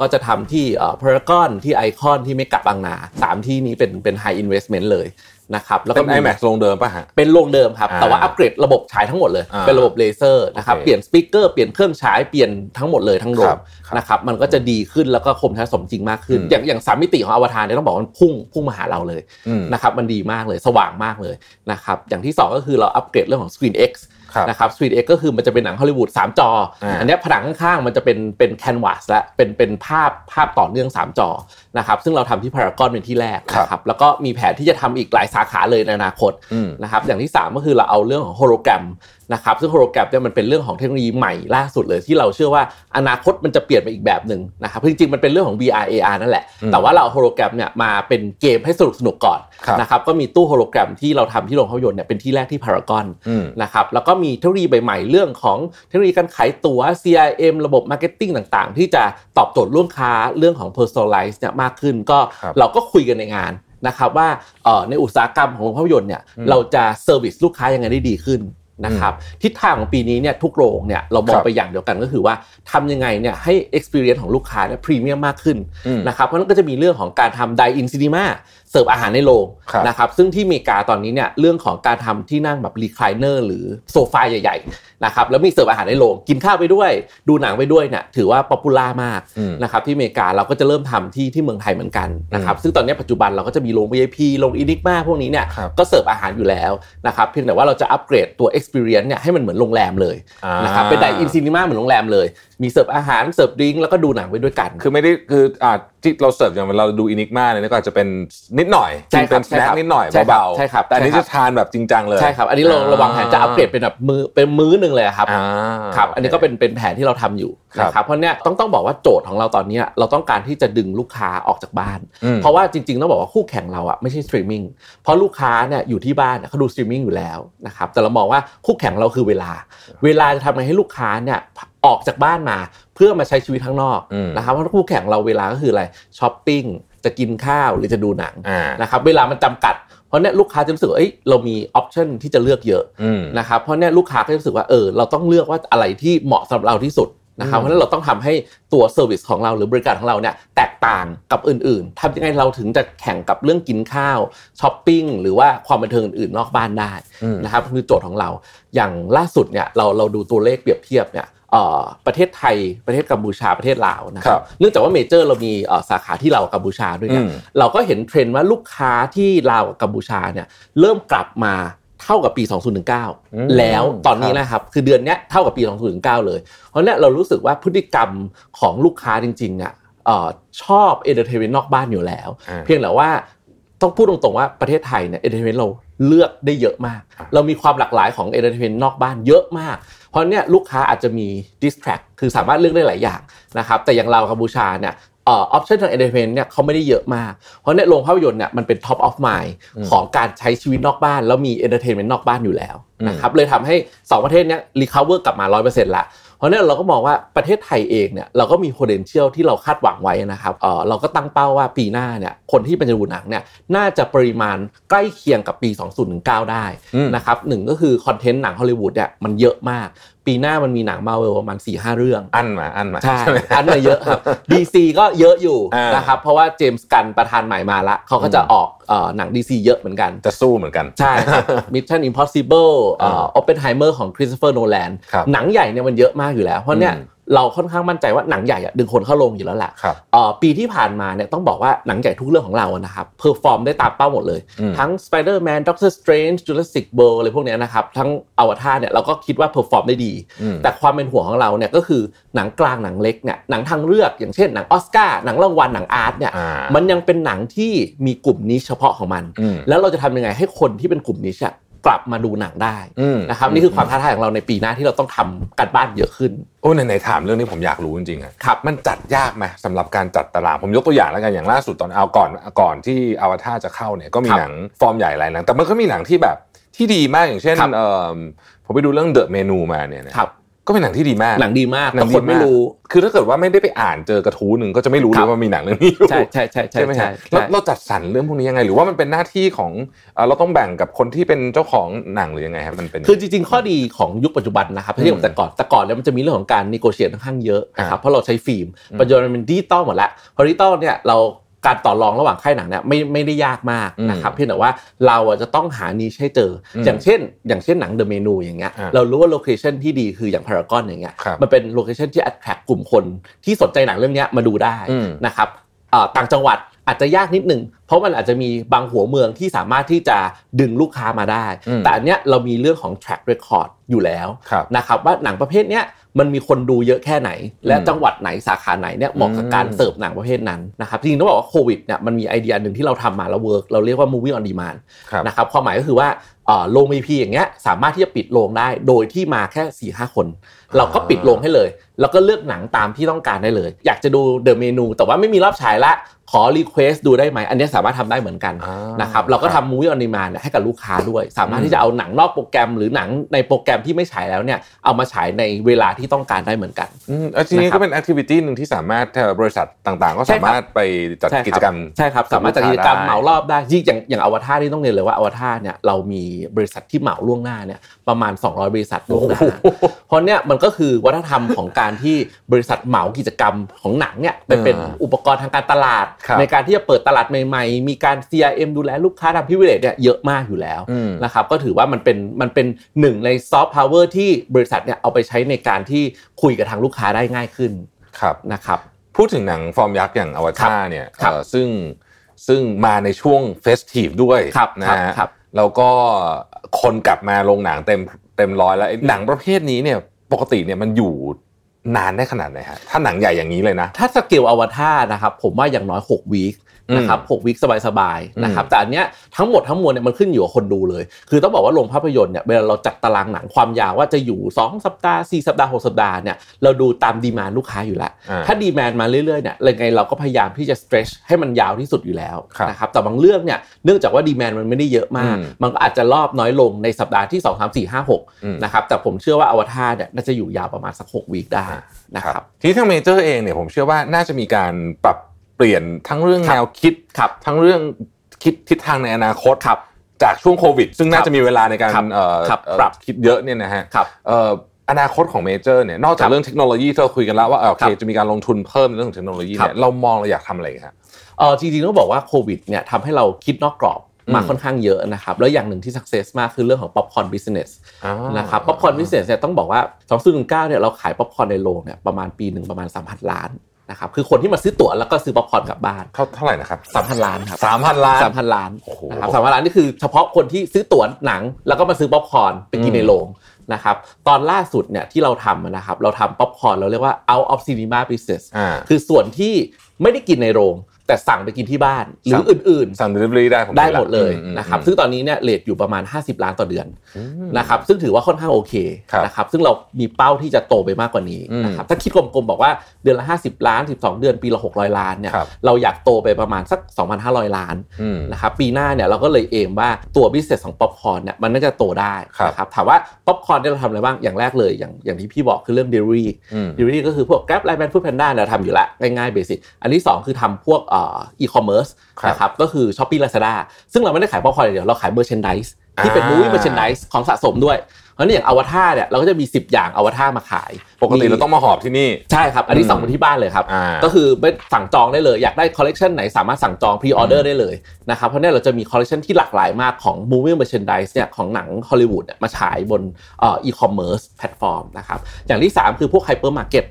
ก็จะทำที่พารากอนที่ไอคอนที่เมกะบางนาสามที่นี้เป็นเป็น high investment เลยนะครับแล้วก็เป็นมี IMAX ลงเดิมป่ะฮะเป็นโรงเดิมครับอ่าแต่ว่าอัปเกรดระบบฉายทั้งหมดเลยอ่าเป็นระบบเลเซอร์นะครับโอเคเปลี่ยน speaker เปลี่ยนเครื่องฉายเปลี่ยนทั้งหมดเลยทั้งโรครังบครับนะครับมันก็จะดีขึ้นแล้วก็คมชัดสมจริงมากขึ้นอืมอย่างอย่างสามมิติของอวตารเนี่ยต้องบอกว่ามันพุ่งพุ่งมาหาเราเลยอืมนะครับมันดีมากเลยสว่างมากเลยนะครับอย่างที่สองก็คือเราอัปเกรดเรื่องของ Screen X ครับ นะครับ Screen X ก็คือมันจะเป็นหนังฮอลลีวูด3จออาอันเนี้ยผนังข้างๆมันจะเป็นเป็น canvas และเป็นเป็นภาพภาพต่อเนื่อง 3 จอ นะครับซึ่งเราทำที่พารากอนเป็นที่แรกครับนะครับแล้วก็มีแผนที่จะทำอีกหลายสาขาเลยในอนาคตอืมนะครับอย่างที่ 3 ก็คือเราเอาเรื่องของโฮโลแกรมนะครับซึ่งโฮโลแกรมเนี่ยมันเป็นเรื่องของเทคโนโลยีใหม่ล่าสุดเลยที่เราเชื่อว่าอนาคตมันจะเปลี่ยนไปอีกแบบหนึ่งนะครับจริงๆมันเป็นเรื่องของ VR AR นั่นแหละอืมแต่ว่าเราเอาโฮโลแกรมเนี่ยมาเป็นเกมให้สนุกสนุกๆก่อนครับนะครับก็มีตู้โฮโลแกรมที่เราทำที่โรงภาพยนตร์เนี่ยเป็นที่แรกที่พารากอนอืมนะครับแล้วก็มีเทคโนโลยีใหม่ๆเรื่องของเทคโนโลยีการขายตั๋ว CRM ระบบ marketing ต่างๆ ที่จะตอบโจทย์ลูกค้าเรื่องของ personalize เนี่ยมากขึ้น ก็ครับเราก็คุยกันในงานนะครับว่าเอ่อในอุตสาหกรรมของโรงภาพยนตร์เนี่ยอืมเราจะ service ลูกค้ายังไงได้ดีขึ้นนะครับทิศทางของปีนี้เนี่ยทุกโรงเนี่ยเรามอครับไปอย่างเดียวกันก็คือว่าทำยังไงเนี่ยให้ experience ของลูกค้าเนี่ยพรีเมียมมากขึ้นอืมนะครับเพราะฉะนั้นก็จะมีเรื่องของการทำ dine in cinema เสิร์ฟอาหารในโรงครับนะครับซึ่งที่อเมริกาตอนนี้เนี่ยเรื่องของการทำที่นั่งแบบ recliner หรือโซฟาใหญ่ๆนะครับแล้วมีเสิร์ฟอาหารในโรงกินข้าวไปด้วย ดูหนังไปด้วยเนี่ยถือว่า popular มากอืมนะครับที่อเมริกาเราก็จะเริ่มทำที่ที่เมืองไทยเหมือนกันนะครับซึ่งตอนนี้ปัจจุบันเราก็จะมีโรง VIP โรง Enigma พวกนี้เนี่ยครับก็เสิร์ฟอาหารอยู่แล้วนะครับเพียงแต่ว่าเราจะอัปเกรดตัว experience เนี่ยให้มันเหมือนโรงแรมเลยอ่านนะครับเป็น dine in cinema เหมือนโรงแรมเลยมีเสิร์ฟอาหารเสิร์ฟ drink แล้วก็ดูหนังไปด้วยกัน คือไม่ได้คืออ่าที่เราเสิร์ฟอย่างเราดู Enigma เนี่ยก็อาจจะเป็นนิดหน่อยใช่ครับเป็น snack นิดหน่อยใช่ครับเบาๆใช่ครับแต่อันนี้ใช่ครับจะทานแบบจริงจังเลยใช่ครับอันนี้เราระวังแผนจะอัปเกรดเป็นแบบมื้อเป็นมื้อหนึ่งเลยอะครับอ่าครับอันนี้ก็เป็นเป็นแผนที่เราทำอยู่ครับนะครับเพราะเนี่ยต้องต้องบอกว่าโจทย์ของเราตอนเนี้ยเราต้องการที่จะดึงลูกค้าออกจากบ้านอืมเพราะว่าจริงๆต้องบอกว่าคู่แข่งเราอะไม่ใช่สตรีมมิ่งเพราะลูกค้าเนี่ยอยู่ที่บ้านเนี่ยเขาดูสตรีมมิ่งอยู่แล้วนะครับแต่เรามองว่าคู่แข่งเราคือเวลา เวลาจะทำไงให้ลูกค้าเนี่ยออกจากบ้านมาเพื่อมาใช้ชีวิตข้างนอกอืมนะครับเพราะคู่แข่งเราเวลาก็คืออะไรช้อปปิ้ง จะกินข้าวหรือจะดูหนังอ่านะครับเวลามันจำกัด เพราะเนี่ยลูกค้าจะรู้สึกว่าเอ้ยเรามี option ที่จะเลือกเยอะอืมนะครับเพราะเนี่ยลูกค้าก็จะรู้สึกว่าเออเราต้องเลือกว่าอะไรที่เหมาะสำหรับเราที่สุดนะครับอืมเพราะฉะนั้นเราต้องทำให้ตัว service ของเราหรือบริการของเราเนี่ยแตกต่างกับอื่นๆทำยังไงเราถึงจะแข่งกับเรื่องกินข้าวช้อปปิ้งหรือว่าความบันเทิงอื่นๆนอกบ้านได้อืมนะครับคือโจทย์ของเรา อย่างล่าสุดเนี่ยเราเราดูตัวเลขเปรียบเทียบเนี่ยเอ่อ ประเทศไทยประเทศกัมพูชาประเทศลาวนะคครัรับบเนื่องจากว่าเมเจอร์เรามีเอ่อสาขาที่ลาวกับกัมพูชาด้วยเนี่ยอืมเราก็เห็นเทรนด์ว่าลูกค้าที่ลาวกับกัมพูชาเนี่ยเริ่มกลับมาเท่ากับปี 2019 แล้วตอนนี้นะครับ คือเดือนเนี้ยเท่ากับปี 2019 เลย เพราะเนี่ยเรารู้สึกว่าพฤติกรรมของลูกค้าจริงๆเนี่ยเอ่อชอบ entertainment นอกบ้านอยู่แล้วอ่าเพียงแต่ว่าต้องพูดตรงๆว่าประเทศไทยเนี่ย entertainment เราเลือกได้เยอะมากอ่าเรามีความหลากหลายของ entertainment นอกบ้านเยอะมากเพ ราะเนี่ยลูกค้าอาจจะมี distract คือสามารถเลือกได้หลายอย่างนะครับแต่อย่างเรากัมพูชาเนี่ยเอ่อ option ทาง entertainment เนี่ยเขาไม่ได้เยอะมาก เพราะเนี่ยโรงภาพยนตร์เนี่ยมันเป็น top of mind ของการใช้ชีวิตนอกบ้าน แล้วมี entertainment นอกบ้านอยู่แล้วนะครับเลยทำให้ 2 ประเทศเนี้ย recover กลับมา 100%ละ เพราะนั่นเราก็มองว่าประเทศไทยเองเนี่ยเราก็มี potential ที่เราคาดหวังไว้นะครับเออเราก็ตั้งเป้าว่าปีหน้าเนี่ยคนที่เป็นจะดูหนังเนี่ยน่าจะปริมาณใกล้เคียงกับปี 2019 ได้นะครับหนึ่งก็คือคอนเทนต์หนังฮอลลีวูดเนี่ยมันเยอะมาก ปีหน้ามันมีหนังมาเวลประมาณ4-5เรื่อง Ant-Man Ant-Man ใช่ไหม Ant-Man เยอะครับ DC ก็เยอะอยู่อ่านะครับเพราะว่า James Gunn ประธานใหม่มาละเขาก็จะออกเอ่อหนัง DC เยอะเหมือนกันจะสู้เหมือนกันใช่ครับ Mission Impossible เอ่อ Oppenheimer ของ Christopher Nolan ครับหนังใหญ่เนี่ยมันเยอะมากอยู่แล้ว เพราะเนี่ยอืม เราค่อนข้างมั่นใจว่าหนังใหญ่อะดึงคนเข้าโรงอยู่แล้วแหละครับเอ่อปีที่ผ่านมาเนี่ยต้องบอกว่าหนังใหญ่ทุกเรื่องของเราอะนะครับ perform ได้ตามเป้าหมดเลยอืมทั้ง Spider-Man Doctor Strange Jurassic World อะไรพวกเนี้ยนะครับ ทั้งอวตารเนี่ยเราก็คิดว่า perform ได้ดีอืมแต่ความเป็นห่วงของเราเนี่ยก็คือหนังกลางหนังเล็กเนี่ยหนังทางเลือกอย่างเช่นหนังออสการ์หนังรางวัลหนังอาร์ตเนี่ยอ่ามันยังเป็นหนังที่มีกลุ่ม niche เฉพาะของมันอืมแล้วเราจะทำยังไงให้คนที่เป็นกลุ่ม niche อะ กลับมาดูหนังได้อืมนะครับนี่คือความท้าทายของเราในปีหน้าที่เราต้องทำการบ้านเยอะขึ้นโอ้ไหนๆถามเรื่องนี้ผมอยากรู้จริงๆอะครับมันจัดยากไหมสำหรับการจัดตารางผมยกตัวอย่างแล้วกันอย่างล่าสุดตอนเอาก่อนก่อนที่อวตารจะเข้าเนี่ยก็มีครับหนังฟอร์มใหญ่หลายหนังแต่มันก็มีหนังที่แบบที่ดีมากอย่างเช่นครับเอ่อผมไปดูเรื่อง The Menu มาเนี่ยนะครับ ก็เป็นหนังที่ดีมาก หนังดีมากแต่หนังคนไม่รู้ คือถ้าเกิดว่าไม่ได้ไปอ่านเจอกระทู้หนึ่งก็จะไม่รู้เลยครับว่ามีหนังเรื่องนี้อยู่ใช่ใช่ใช่ใช่ใช่ไหมใช่ฮะแล้วใช่เราจัดสรรเรื่องพวกนี้ยังไง หรือว่ามันเป็นหน้าที่ของเอ่อเราต้องแบ่งกับคนที่เป็นเจ้าของหนังหรือยังไงครับมันเป็น คือจริงๆ ข้อดีของยุคปัจจุบันนะครับถ้าเทียบกับแต่ก่อนแต่ก่อนแล้วมันจะมีเรื่องของการ negotiate ค่อนข้างเยอะนะครับเพราะเราใช้ฟิล์มปัจจุบันมันเป็นดิจิตอลหมดแล้วพอดิจิตอลเนี่ยเรา การต่อรองระหว่างค่ายหนังเนี่ยไม่ไม่ได้ยากมากนะครับเพียงแต่ว่าเราอะจะต้องหา need ให้เจออย่างเช่น อย่างเช่นหนัง The Menu อย่างเงี้ยอ่าเรารู้ว่า location ที่ดีคืออย่างพารากอนอย่างเงี้ยครับมันเป็น location ที่ attract กลุ่มคนที่สนใจหนังเรื่องเนี้ยมาดูได้อืมนะครับเอ่อต่างจังหวัด อาจจะยากนิดหนึ่งเพราะมันอาจจะมีบางหัวเมืองที่สามารถที่จะดึงลูกค้ามาได้อืมแต่อันเนี้ยเรามีเรื่องของ track record อยู่แล้วครับนะครับว่าหนังประเภทเนี้ยมันมีคนดูเยอะแค่ไหน และจังหวัดไหนสาขาไหนเนี่ยเหมาะกับการอืมเสิร์ฟหนังประเภทนั้นนะครับจริงๆต้องบอกว่าโควิดเนี่ยมันมีไอเดียหนึ่งที่เราทำมาแล้วเวิร์กเราเรียกว่า movie on demand ครับนะครับความหมายก็คือว่าเอ่อโรง VIP อย่างเงี้ยสามารถที่จะปิดโรงได้โดยที่มาแค่สี่ห้าคน เราก็ปิดโรงให้เลย แล้วก็เลือกหนังตามที่ต้องการได้เลย อยากจะดู The Menu แต่ว่าไม่มีรอบฉายละ ขอ request ดูได้ไหมอันเนี้ยสามารถทำได้เหมือนกันอ่านะครับเราก็ทำ movie on demand ให้กับลูกค้าด้วย สามารถที่จะเอาหนังนอกโปรแกรม หรือหนังในโปรแกรมที่ไม่ฉายแล้วเนี่ยเอามาฉายในเวลาที่ต้องการได้เหมือนกันอืมอะทีนี้นะครับก็เป็น activity หนึ่งที่สามารถเอ่อบริษัทต่างๆ ก็ใช่ครับสามารถไปจัดใช่ครับกิจกรรมใช่ครับสามารถจัดกิจกรรมได้เหมารอบได้ที่อย่างอย่างอวตารนี่ต้องเรียนเลยว่าอวตารเนี่ยเรามีบริษัทที่เหมาล่วงหน้าเนี่ยประมาณ 200 บริษัทล่วงหน้าเพราะเนี่ยมันก็คือวัฒนธรรมของการที่บริษัทเหมากิจกรรมของหนังเนี่ยไปเป็นอ่าอุปกรณ์ทางการตลาดครับในการที่จะเปิดตลาดใหม่ ๆ มีการ CRM ดูแลลูกค้าทำ privilege เนี่ยเยอะมากอยู่แล้วอืมนะครับก็ถือว่ามันเป็นมันเป็นหนึ่งในซอฟต์พาวเวอร์ที่บริษัทเนี่ยเอาไปใช้ในการที่คุยกับทางลูกค้าได้ง่ายขึ้นครับนะครับพูดถึงหนังฟอร์มยักษ์อย่างอวตารเนี่ยครับเอ่อซึ่งซึ่งมาในช่วง festive ด้วยครับนะครับฮะครับแล้วก็คนกลับมาโรงหนังเต็มเต็มร้อยแล้วไอ้หนังประเภทนี้เนี่ยปกติเนี่ยมันอยู่ นานได้ขนาดไหนฮะถ้าหนังใหญ่อย่างนี้เลยนะ ถ้าสเกลอวตารนะครับ ผมว่าอย่างน้อย6 week นะครับหก weekสบายๆนะครับอืมแต่อันเนี้ยทั้งหมดทั้งมวลเนี่ยมันขึ้นอยู่กับคนดูเลย คือต้องบอกว่าโรงภาพยนตร์เนี่ยเวลาเราจัดตารางหนังความยาวว่าจะอยู่ 2 สัปดาห์ 4 สัปดาห์ 6 สัปดาห์เนี่ยเราดูตามดีมานลูกค้าอยู่แล้วอ่าถ้าดีมานมาเรื่อยๆเนี่ยยังไงเราก็พยายามที่จะ stretch ให้มันยาวที่สุดอยู่แล้วครับนะครับแต่บางเรื่องเนี่ยเนื่องจากว่าดีมานมันไม่ได้เยอะมากอืมมันก็อาจจะรอบน้อยลงในสัปดาห์ที่ 2 3 4 5อืม6นะครับแต่ผมเชื่อว่าอวตารเนี่ยน่าจะอยู่ยาวประมาณสัก6วีคได้นะครับทีนี้ทางเมเจอร์เองเนี่ยผมเชื่อว่าน่าจะมีการปรับ เปลี่ยนทั้งเรื่องครับแนวคิดครับทั้งเรื่องคิดทิศทางในอนาคตครับจากช่วงโควิด ซึ่งน่าจะมีเวลาในการครับเอ่อครับเอ่อปรับคิดเยอะเนี่ยนะฮะครับเอ่ออนาคตของเมเจอร์เนี่ยนอกจาครักบเรื่องเทคโนโลยีที่เราคุยกันแล้วว่าเอ่อโอเคครับจะมีการลงทุนเพิ่มในเรื่องของเทคโนโลยีครับเนี่ยเรามองเราอยากทำอะไรฮะเออจริงๆต้องบอกว่าโควิดเนี่ยทำให้เราคิดนอกกรอบมาอืมค่อนข้างเยอะนะครับแล้วอย่างหนึ่งที่ success มากคือเรื่องของ popcorn business อ๋อนะครับ popcorn business เนี่ยต้องบอกว่า 2019เนี่ยเราขาย popcorn ในโรงเนี่ยประมาณปีหนึ่งประมาณ 3,000 ล้าน นะครับคือคนที่มาซื้อตั๋วแล้วก็ซื้อ popcorn กลับบ้านเท่าเท่าไหร่นะครับ3,000ล้านครับสามพันล้านสามพันล้านโอ้โหนะครับสามพันล้านนี่คือเฉพาะคนที่ซื้อตั๋วหนัง แล้วก็มาซื้อป๊อปคอร์นไปกินอืมในโรงนะครับตอนล่าสุดเนี่ยที่เราทำนะครับเราทำป๊อปคอร์นเราเรียกว่า out of cinema business อ่าคือส่วนที่ไม่ได้กินในโรง แต่สั่งไปกินที่บ้าน หรือสั่งอื่นสั่ง delivery ได้ผมๆได้หมดเลยอืมนะครับอืมซึ่งตอนนี้เนี่ยเลทอยู่ประมาณ 50 ล้านต่อเดือนอืมนะครับซึ่งถือว่าค่อนข้างโอเคครับนะครับซึ่งเรามีเป้าที่จะโตไปมากกว่านี้อืมนะครับถ้าคิดกลมๆบอกว่าเดือนละ 50 ล้าน 12 เดือนปีละ 600 ล้านเนี่ยครับเราอยากโตไปประมาณสัก 2,500 ล้านอืมนะครับปีหน้าเนี่ยเราก็เลย aim ว่าตัว business ของป๊อปคอร์นเนี่ยมันน่าจะโตได้ครับนะครับถามว่าป๊อปคอร์นเนี่ยเราทำอะไรบ้างอย่างแรกเลยอย่างอย่างที่พี่บอกคือเรื่อง delivery อืม delivery ก็คือพวก Grab Line Man Food Panda เนี่ยเราทำอยู่แล้วง่ายๆ basic อันที่2คือทำพวกเอ่อ e-commerce ครับนะครับก็คือ Shopee Lazada ซึ่งเราไม่ได้ขายป๊อปคอร์นอย่างเดียวเราขาย merchandise ที่เป็นอ่า movie merchandise ของสะสมด้วยเพราะฉะนั้นอย่างอวตารเนี่ยเราก็จะมี 10 อย่างอวตารมาขาย ปกติเราต้องมาหอบที่นี่ ใช่ครับ อันนี้อืมสั่งมาที่บ้านเลยครับอ่าก็คือไม่สั่งจองได้เลย อยากได้คอลเลกชันไหนสามารถสั่งจอง pre-order ได้เลยนะครับเพราะเนี่ยเราจะมีคอลเลกชันที่หลากหลายมากของ movie merchandise เนี่ยของหนังฮอลลีวูดเนี่ยมาฉายบนเอ่อ e-commerce แพลตฟอร์มนะครับอย่างที่ 3 คือพวกไฮเปอร์มาร์เก็ต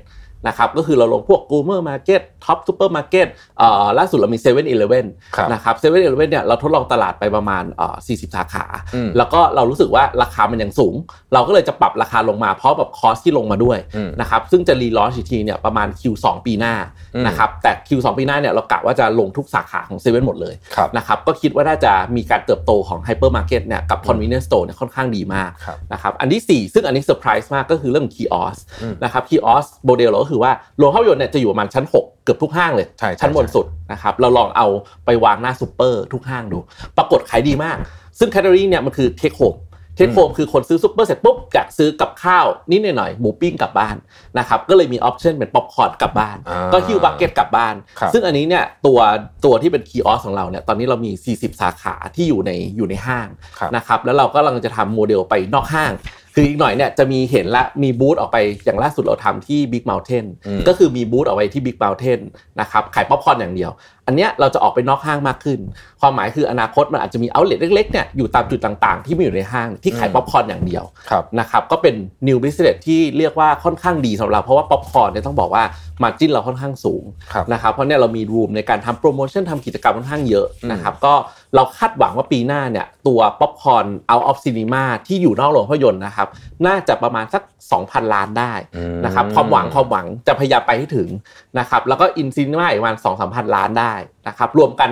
นะครับก็คือเราลงพวก g o o m e r Market Top Super Market เอ่อล่าสุดเรามี7 e เ e ่ e อครับนะครับเซเว่นอีเลเว่นเนี่ยเราทดลองตลาดไปประมาณเอ่อ40สาขาอืมแล้วก็เรารู้สึกว่าราคามันยังสูง เราก็เลยจะปรับราคาลงมาเพราะแบบ cost ที่ลงมาด้วยอืมนะครับซึ่งจะ relaunch อีกทีเนี่ยประมาณ Q2 ปีหน้าอืมนะครับแต่ Q2 ปีหน้าเนี่ยเรากะว่าจะลงทุกสาขาของเซเว่นหมดเลยครับนะครับก็คิดว่าน่าจะมีการเติบโตของไฮเปอร์มาร์เก็ตเนี่ยกับ convenience store เนี่ยค่อนข้างดีมากครับนะครับอันที่ 4 ซึ่งอันนี้เซอร์ไพรส์มากก็คือเรื่อง kiosk อืมนะครับ kiosk model เราก็คือว่าโรงภาพยนตร์เนี่ยจะอยู่ประมาณชั้น 6 เกือบทุกห้างเลยใช่ใช่ชั้นบนสุดนะครับเราลองเอาไปวางหน้าซูเปอร์ทุกห้างดู ปรากฏขายดีมาก ซึ่ง catalog เนี่ยมันคือ take home take home คือคนซื้อซูเปอร์เสร็จปุ๊บอยากซื้อกับข้าวนิดหน่อยๆหมูปิ้งกลับบ้านนะครับก็เลยมี option เป็นป๊อปคอร์นกลับบ้านอ่าก็หิ้ว bucket กลับบ้านครับซึ่งอันนี้เนี่ยตัวตัวที่เป็น kiosk ของเราเนี่ยตอนนี้เรามี 40 สาขาที่อยู่ในอยู่ในห้างครับนะครับแล้วเราก็กำลังจะทำโมเดลไปนอกห้าง คืออีกหน่อยเนี่ยจะมีเห็นละมีบูธออกไปอย่างล่าสุดเราทำที่ Big Mountain อืมก็คือมีบูธออกไปที่ Big Mountain นะครับขายป๊อปคอร์นอย่างเดียว อันเนี้ยเราจะออกไปนอกห้างมากขึ้น ความหมายคืออนาคตมันอาจจะมี outlet เล็กๆเนี่ยอยู่ตามจุดต่างๆ ที่ไม่อยู่ในห้างที่ขายอืมป๊อปคอร์นอย่างเดียวครับนะครับก็เป็น new business ที่เรียกว่าค่อนข้างดีสำหรับเพราะว่าป๊อปคอร์นเนี่ยต้องบอกว่า margin เราค่อนข้างสูงครับนะครับเพราะเนี่ยเรามี room ในการทำโปรโมชั่นทำกิจกรรมค่อนข้างเยอะอืมนะครับก็ เราคาดหวังว่าปีหน้าเนี่ยตัวป๊อปคอร์น out of cinema ที่อยู่นอกโรงภาพยนตร์นะครับน่าจะประมาณสัก 2,000 ล้านได้อืมนะครับความหวังความหวังจะพยายามไปให้ถึงนะครับแล้วก็ in cinema อีกประมาณ2 3 0 0ล้านได้นะครับรวมกัน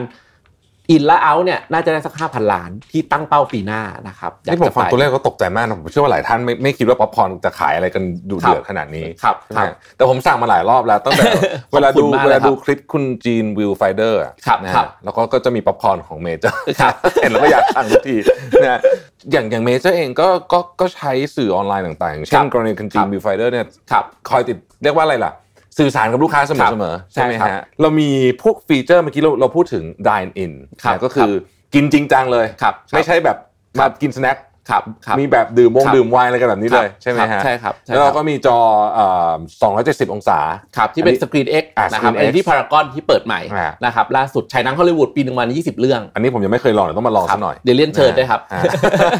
อินและเอาเนี่ยน่าจะได้สัก5,000ล้านที่ตั้งเป้าปีหน้านะครับอยากนี่ผมจะฟังไปตัวเลขก็ตกใจมากนะผมเชื่อว่าหลายท่านไม่ไม่คิดว่าป๊อปคอร์นจะขายอะไรกันดูเดือดขนาดนี้ครับใช่ไหครับแต่ผมสั่งมาหลายรอบแล้วตั้งแต่เวลาขอบคุดูณมากเวลาเลยครับดูคลิปคุณจีนวิวไฟเดอร์ครับนะครัฮะบแล้วก็ก็จะมีป๊อปคอร์นของเมเจอร์ครับเห็นแล้วก็อยากสั่งทุกทีนะฮะอย่างอย่างเมเจอร์เองก็ก็ก็ใช้สื่อออนไลน์ต่างๆอย่างเช่ครันบกรณีคุณจีครันบวิวไฟเดอร์เนี่ยครับคอยติดเรียกว่าอะไรล่ะ สื่อสารกับลูกค้าเสมครัอบเสมอใช่ไหมใช่ครัฮะบเรามีพวกฟีเจอร์เมื่อกี้เราเราพูดถึง dine in ครับนะก็คือกินจริงจังเลยครับไม่ใช่แบบครัมาบกินสแน็ค ครับครับมีแบบดื่มวงครับดื่มไวน์อะไรกันแบบนี้เลยครับใช่ไหมครัฮะบใช่ครับใช่แล้วครัเราบก็มีจอเอ่อ270 องศาครับที่เป็นอันนี้สกร X อ่านะครับ Screen อันนี้ X ที่พารากอนที่เปิดใหม่อ่านะครับล่าสุดฉายหนังฮอลลีวูดปีหนึ่งวัน20เรื่อง อันนี้ผมยังไม่เคยลองเดี๋ยวต้องมาลองครัสักหน่อยครับเดี๋ยวเรียนเชิญด้วยครับฮะ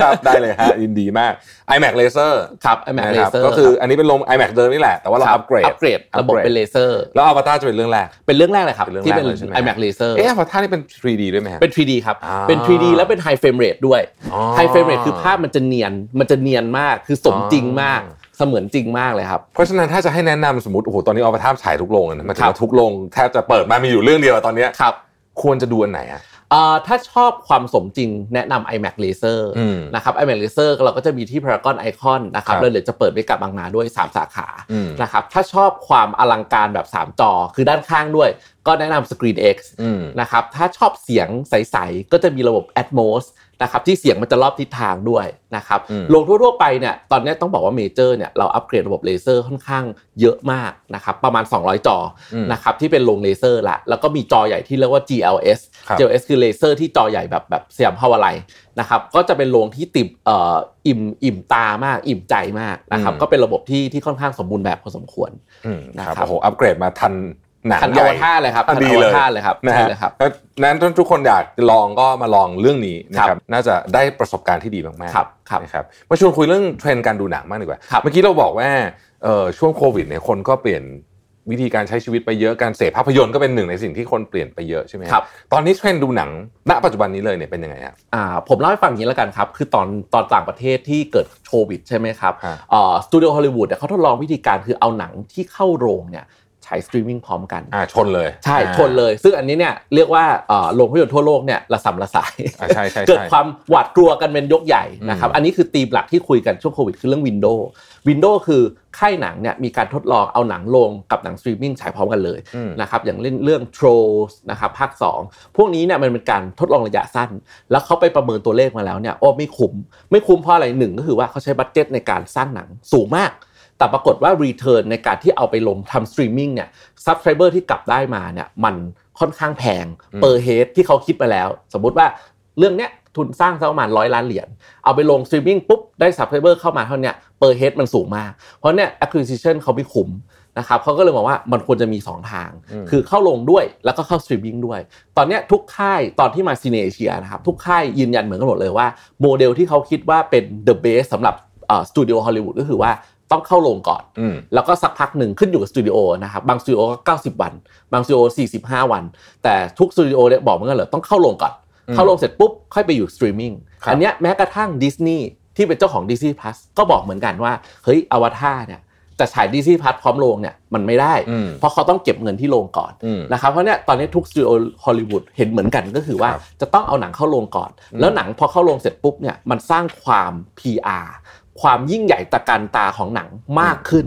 ครับได้เลยฮะยินดีมาก IMAX Laser ครับ IMAX นะครับ Laser ก็คืออันนี้เป็นลง iMac เดิมนี่แหละแต่ว่าเราอัปเกรดอัปเกรดระบบเป็นเลเซอร์แล้ว Avatar จะเป็นเรื่องแรกเป็นเรื่องแรกเลยครับเป็นเรื่องที่แรกเป็นเลยใช่ไหม IMAX Laser เอ๊ะ Avatar นี่เป็น 3D ด้วยไหมฮะเป็น 3D ครับอ่าเป็น 3D แล้วเป็น High Frame Rate ด้วยอ๋อ High Frame Rate คือภาพมันจะเนียนมันจะเนียนมากคือสมจริงมากอ๋อเสมือนจริงมากเลยครับ เพราะฉะนั้นถ้าจะให้แนะนำสมมติโอ้โหตอนนี้ Avatar ฉายทุกโรงเลยนะหมันถึงครับว่าทุกโรงแทบจะเปิดมามีอยู่เรื่องเดียวอะตอนเนี้ยครับควรจะดูอันไหนอะเอ่อถ้าชอบความสมจริงแนะนำ iMac Laser อืมนะครับ iMac Laser เราก็จะมีที่ Paragon Icon นะครับครับแล้วเดี๋ยวจะเปิดไว้กับบางนาด้วย 3 สาขาอืมนะครับถ้าชอบความอลังการแบบ 3 จอคือด้านข้างด้วย ก็แนะนำ Screen X อืมนะครับถ้าชอบเสียงใส ๆ ก็จะมีระบบ Atmos นะครับที่เสียงมันจะรอบทิศทางด้วยนะครับอืมลงทั่วๆไปเนี่ยตอนนี้ต้องบอกว่าเมเจอร์เนี่ยเราอัปเกรดระบบเลเซอร์ค่อนข้างเยอะมากนะครับประมาณ 200 จออมนะครับที่เป็นลงเลเซอร์ละแล้วก็มีจอใหญ่ที่เรียกว่า GLS ครับ GLS คือเลเซอร์ที่จอใหญ่แบบแบบสยามพาวไลนะครับก็จะเป็นโรงที่ติดเอ่ออิ่มอิ่มตามากอิ่มใจมากนะครับอืมก็เป็นระบบที่ที่ค่อนข้างสมบูรณ์แบบพอสมควรอืมนะคครัรับบโอ้โหอัปเกรดมาทัน หนังทันใหอญ่วตารเลยครับทันทันดีอวเลยตารเลยครับนะใช่ฮะเลยครับแล้วนั้นถ้าทุกคนอยากลองก็มาลองเรื่องนี้นะครับครับน่าจะได้ประสบการณ์ที่ดีมากๆครับครับนะครับมาชวนคุยเรื่องเทรนด์การดูหนังมากดีกว่าครับเมื่อกี้เราบอกว่าเอ่อช่วงโควิดเนี่ยคนก็เปลี่ยนวิธีการใช้ชีวิตไปเยอะการเสพภาพยนตร์ก็เป็นหนึ่งในสิ่งที่คนเปลี่ยนไปเยอะใช่ไหมครับตอนนี้เทรนด์ดูหนังณปัจจุบันนี้เลยเนี่ยเป็นยังไงครับอ่าผมเล่าให้ฟังอย่างนี้แล้วกันครับ คือตอนตอนต่างประเทศที่เกิดโควิดใช่ไหมครับฮะเอ่อสตูดิโอฮอลลีวูดเนี่ยเขาทดลองวิธีการคือเอาหนังที่เข้าโรงเนี่ย ฉายสตรีมมิ่งพร้อมกันอ่าชนเลย ใช่อ่าชนเลย ซึ่งอันนี้เนี่ยเรียกว่าเอ่อโรงภาพยนตร์ทั่วโลกเนี่ยระส่ำระสายอ่าใช่ใช่เกิดใช่ความหวาดกลัวกันเป็นยกใหญ่นะครับอืมอันนี้คือธีมหลักที่คุยกันช่วงโควิดคือเรื่อง window window คือค่ายหนังเนี่ยมีการทดลองเอาหนังลงกับหนังสตรีมมิ่งฉายพร้อมกันเลยอืมนะครับอย่างเช่นเรื่อง Trolls นะครับภาค 2 พวกนี้เนี่ยมันเป็นการทดลองระยะสั้น แล้วเขาไปประเมินตัวเลขมาแล้วเนี่ยโอ้ไม่คุ้มไม่คุ้มเพราะอะไรหนึ่งก็คือว่าเขาใช้ budget ในการสร้างหนังสูงมาก แต่ปรากฏว่า Return ในการที่เอาไปลงทำสตรีมมิ่งเนี่ย subscriber ที่กลับได้มาเนี่ยมันค่อนข้างแพงอืม per head ที่เขาคิดไปแล้ว สมมุติว่าเรื่องเนี้ยทุนสร้างสักประมาณร้อยล้านเหรียญ เอาไปลงสตรีมมิ่งปุ๊บ ได้ subscriber เข้ามาเท่าเนี้ย per head มันสูงมาก เพราะเนี่ย acquisition เขาไม่คุ้มนะครับเขาก็เลยบอกว่ามันควรจะมี 2 ทางอืมคือเข้าโรงด้วยแล้วก็เข้าสตรีมมิ่งด้วย ตอนเนี้ยทุกค่ายตอนที่มา CineAsia นะครับทุกค่ายยืนยันเหมือนกันหมดเลยว่า โมเดลที่เขาคิดว่าเป็น the best สำหรับสตูดิโอฮอลลีวูดก็คือว่า ต้องเข้าโรงก่อนอืมแล้วก็สักพักหนึ่งขึ้นอยู่กับสตูดิโอนะครับบางสตูดิโอก็90วัน บางสตูดิโอ45วัน แต่ทุกสตูดิโอเนี่ยบอกเหมือนกันเลยต้องเข้าโรงก่อนอืมเข้าโรงเสร็จปุ๊บค่อยไปอยู่สตรีมมิ่งครับอันเนี้ยแม้กระทั่งดิสนีย์ที่เป็นเจ้าของ Disney Plus ก็บอกเหมือนกันว่า เฮ้ยอวตารเนี่ยจะฉาย Disney Plus พร้อมโรงเนี่ยมันไม่ได้อืมเพราะเขาต้องเก็บเงินที่โรงก่อนอืมนะครับเพราะเนี่ยตอนนี้ทุกสตูดิโอฮอลลีวูดเห็นเหมือนกันก็คือว่าครับจะต้องเอาหนังเข้าโรงก่อน แล้วหนังพอเข้าโรงเสร็จปุ๊บเนี่ยมันสร้างความ PR ความยิ่งใหญ่ตระการตาของหนังมากขึ้น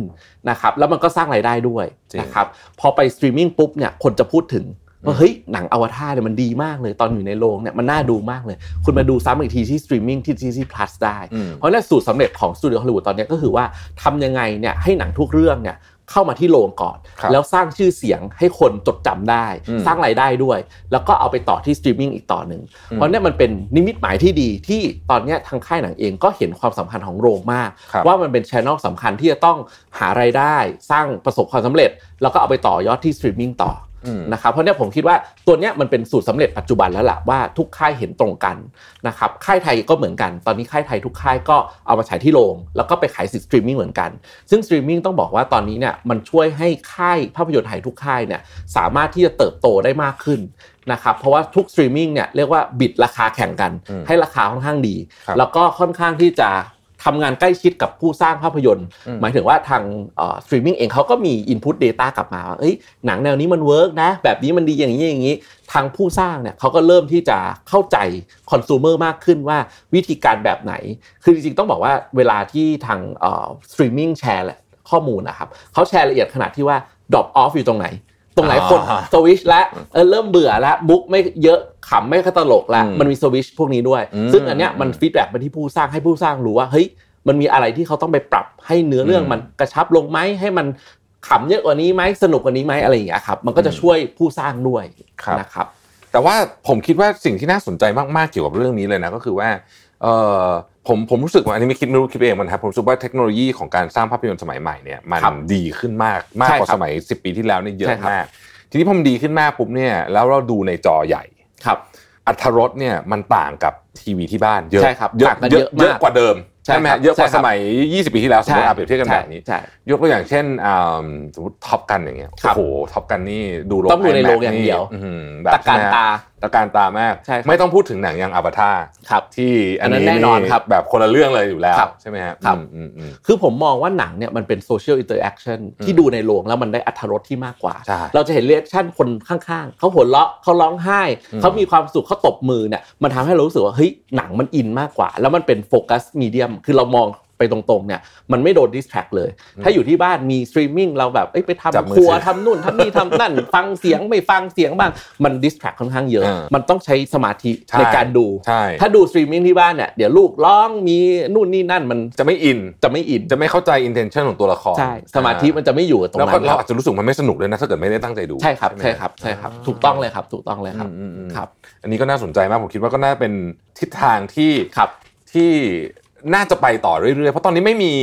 นะครับแล้วมันก็สร้างรายได้ด้วยจริงนะครับพอไปสตรีมมิ่งปุ๊บเนี่ยคนจะพูดถึงว่าเฮ้ยหนังอวตารเนี่ยมันดีมากเลยตอนอยู่ในโรงเนี่ยมันน่าดูมากเลย คุณมาดูซ้ำอีกทีที่สตรีมมิ่งที่ Disney Plus ได้อืมเพราะฉะนั้นสูตรสำเร็จของสตูดิโอฮอลลีวูดตอนเนี้ยก็คือว่าทำยังไงเนี่ยให้หนังทุกเรื่องเนี่ย เข้ามาที่โรงก่อนครับแล้วสร้างชื่อเสียงให้คนจดจำได้อืมสร้างรายได้ด้วย แล้วก็เอาไปต่อที่สตรีมมิ่งอีกต่อหนึ่งอืมเพราะเนี่ยมันเป็นนิมิตหมายที่ดีที่ตอนเนี้ยทางค่ายหนังเองก็เห็นความสำคัญของโรงมากครับว่ามันเป็นช n e l สำคัญที่จะต้องหารายได้ สร้างประสบความสำเร็จ แล้วก็เอาไปต่อยอดที่สตรีมมิ่งต่ออืม นะครับเพราะเนี่ยผมคิดว่าตัวเนี้ยมันเป็นสูตรสำเร็จปัจจุบันแล้วล่ะว่าทุกค่ายเห็นตรงกันนะครับค่ายไทยก็เหมือนกัน ตอนนี้ค่ายไทยทุกค่ายก็เอามาฉายที่โรงแล้วก็ไปขายสิทธิ์สตรีมมิ่งเหมือนกัน ซึ่งสตรีมมิ่งต้องบอกว่าตอนนี้เนี่ยมันช่วยให้ค่ายภาพยนตร์ไทยทุกค่ายเนี่ยสามารถที่จะเติบโตได้มากขึ้นนะครับเพราะว่าทุกสตรีมมิ่งเนี่ยเรียกว่าบิดราคาแข่งกันอืมให้ราคาค่อนข้างดีครับแล้วก็ค่อนข้างที่จะ ทำงานใกล้ชิดกับผู้สร้างภาพยนตร์อืมหมายถึงว่าทางสตรีมมิ่งเองเขาก็มี Input Data กลับมาว่าเอ้ยหนังแนวนี้มัน work นะ แบบนี้มันดีอย่างนี้อย่างนี้ ทางผู้สร้างเนี่ยเขาก็เริ่มที่จะเข้าใจคอน sumer มากขึ้นว่าวิธีการแบบไหน คือจริงๆต้องบอกว่าเวลาที่ทางสตรีมมิ่งแชร์ข้อมูลนะครับเขาแชร์ละเอียดขนาดที่ว่า drop off อยู่ตรงไหน ตรงไหนคนอ่าสวิชแล้วเออเริ่มเบื่อแล้วมุกไม่เยอะขำไม่ตลกแล้วอืมมันมีสวิชพวกนี้ด้วยอืมซึ่งอันเนี้ยมัน feedback ไปที่ผู้สร้างให้ผู้สร้างรู้ว่าเฮ้ยมันมีอะไรที่เขาต้องไปปรับให้เนื้อเรื่องอืมมันกระชับลงไหมให้มันขำเยอะกว่านี้ไหมสนุกกว่านี้ไหมอะไรอย่างเงี้ยครับมันก็จะช่วยผู้สร้างด้วยครับนะครับ แต่ว่าผมคิดว่าสิ่งที่น่าสนใจมากๆเกี่ยวกับเรื่องนี้เลยนะก็คือว่าเออ ผมผมรู้สึกว่าอันนี้ไม่คิดไม่รู้คิดเองมันครับผมรู้สึกว่าเทคโนโลยีของการสร้างภาพยนตร์สมัยใหม่เนี่ยมันครับดีขึ้นมากมากใช่กว่าครับสมัย 10 ปีที่แล้วเนี่ยเยใช่อะครับมาก ทีนี้พอมันดีขึ้นมากปุ๊บเนี่ยแล้วเราดูในจอใหญ่ครับอัตรรสเนี่ยมันต่างกับทีวีที่บ้านเยอะใช่ครับเยอะต่างกันเยเยอะอะมากเยอะกว่าเดิมใช่ใช่ไหมครับเยอะกว่าใช่ครับสมัย 20 ปีที่แล้วสมมติอะเปรียบเทียบกันแบบนี้ใช่ยกตัวอย่างเช่นอ่าสมมติ Top Gun อย่างเงี้ยครับโอ้โห Top Gun นี่ดูโรงต้องดูใน IMAX โรงอย่างเดียวอื้อหือแบบตระการตาตระการตามากใช่ครับไม่ต้องพูดถึงหนังอย่างอ v a ต a r ครับที่อันนั้นแน่นอนครับแบบคนละเรื่องเลยอยู่แล้วครับใช่ไหมฮะครับอืมอืมอืมคือผมมองว่าหนังเนี่ยมันเป็น social interaction ที่ดูในโรงแล้วมันได้อรรถรสที่มากกว่าใช่เราจะเห็น reaction คนข้างๆ เขาหัวเราะเขาร้องไห้อืมเขามีความสุขเขาตบมือเนี่ยมันทำให้เรารู้สึกว่าเฮ้ยหนังมันอินมากกว่า แล้วมันเป็น focus medium คือเรามอง ไปตรงๆเนี่ยมันไม่โดน distract เลย ถ้าอยู่ที่บ้านมีสตรีมมิ่งเราแบบเอ้ยไปจับมือทำครัวถือทำนู่นทำนี่ทำนั่น ฟังเสียงไม่ฟังเสียงบ้างมัน distract ค่อนข้างเยอะอ่ามัมันต้องใช้สมาธิใช่ในการดูใช่ถ้าดูสตรีมมิ่งที่บ้านเนี่ยเดี๋ยวลูกร้องมีนู่นนี่นั่นมันจะไม่อินจะไม่อินจะไม่เข้าใจ intention ของตัวละครใช่สมาธิมันจะไม่อยู่กับตรงแล้วนั้ก็นคเรารับอาจจะรู้สึกมันไม่สนุกเลยนะถ้าเกิดไม่ได้ตั้งใจดูใช่ครับไหมใช่ครับใช่ครับถูกต้องเลยครับถูกต้องเลยครับอืมอืมอืมครับ อันนี้ก็น่าสนใจมากผมคิดว่าก็น่าเป็นทิศทางที่ครับที่ น่าจะไปต่อเรื่อยๆ เพราะตอนนี้ไม่มี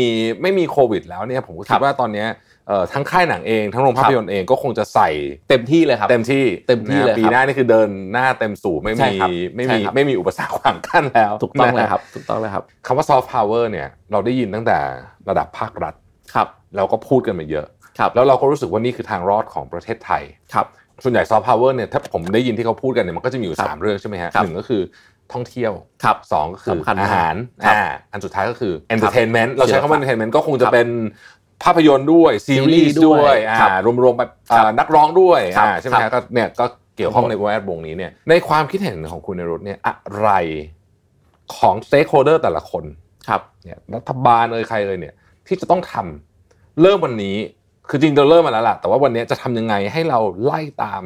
ไม่มีโควิด แล้วเนี่ยผมก็คคิรัดบว่าตอนเนี้ยเอ่อทั้งค่ายหนังเองทั้งโรงภาพยนตร์เองก็คงจะใส่เต็มที่เลยครับ เต็มที่เต็มที่นะเลยครับปีหน้านี่คือเดินหน้าเต็มสู่ไม่ใช่มีครับไม่ใช่มีครับไม่มีอุปสรรคขวางกั้นแล้วถูกต้องเลยนะครับถูกต้องเลยครับคำว่าซอฟต์พาวเวอร์เนี่ยเราได้ยินตั้งแต่ระดับภาครัฐครับเราก็พูดกันมาเยอะครับแล้วเราก็รู้สึกว่านี่คือทางรอดของประเทศไทยครับส่วนใหญ่ซอฟต์พาวเวอร์เนี่ยถ้าผมได้ยินที่เขาพูดกันเนี่ยมันก็จะมีอยู่ครับสามเรื่องใช่ไหมฮะครับหนึ่งก็คือ ท่องเที่ยวครับสองก็คือสำคัญมากอาหารครับอ่าอันสุดท้ายก็คือ entertainment เราใช้คำว่าศิลปะ entertainment ก็คงจะครับเป็นภาพยนตร์ด้วย ซีรีส์ซีรีส์ด้ด้ววยยครับอ่ารวมๆแบบครับอ่านักร้องด้วยครับอ่าใช่ไหมครัฮะบก็เนี่ยก็เกี่ยวข้องครับในแวดวงนี้เนี่ยในความคิดเห็นของคุณในรถเนี่ยอะไรของ stakeholder แต่ละคนครับเนี่ยรัฐบาลเอ่ยใครเลยเนี่ยที่จะต้องทำเริ่มวันนี้คือจริงเราเริ่มมาแล้วล่ะแต่ว่าวันนี้จะทำยังไงให้เราไล่ตาม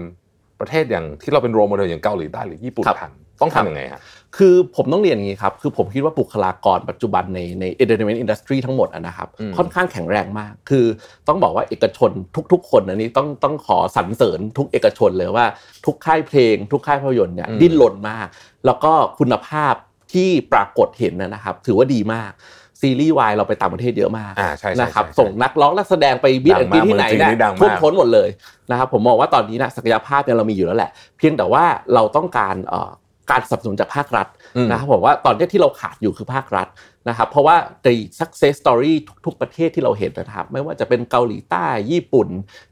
ประเทศอย่างที่เราเป็น role model อย่างเกาหลีใต้หรือญี่ปุ่นครับทัน ต้องครับทำยังไงฮะคือผมต้องเรียนอย่างนี้ครับ คือผมคิดว่าบุคลากรปัจจุบันในใน entertainment industry ทั้งหมดอะนะครับอืมค่อนข้างแข็งแรงมาก คือต้องบอกว่าเอกชนทุก ๆ คนอันนี้ต้องต้องขอสรรเสริญทุกเอกชนเลยว่าทุกค่ายเพลง ทุกค่ายภาพยนตร์เนี่ยอืมดิ้นรนมาก แล้วก็คุณภาพที่ปรากฏเห็นนะนะครับ ถือว่าดีมากซีรีส์วายเราไปต่างประเทศเยอะมากอ่าใช่ใช่นะครับใช่ส่งนักร้องนักแสดงไปบิดดัแอนงด์มากที่ไหนเมืองจีนเนี่ยนี่ดังมากท่วมท้นหมดเลยนะครับผมมองว่าตอนนี้นะศักยภาพเนี่ยเรามีอยู่แล้วแหละ เพียงแต่ว่าเราต้องการเอ่อ การสนับสนุนจากภาครัฐอืมนะครับผมว่าตอนนี้ที่เราขาดอยู่คือภาครัฐนะครับเพราะว่าใน success story ทุกๆประเทศที่เราเห็นนะครับ ไม่ว่าจะเป็นเกาหลีใต้ญี่ปุ่น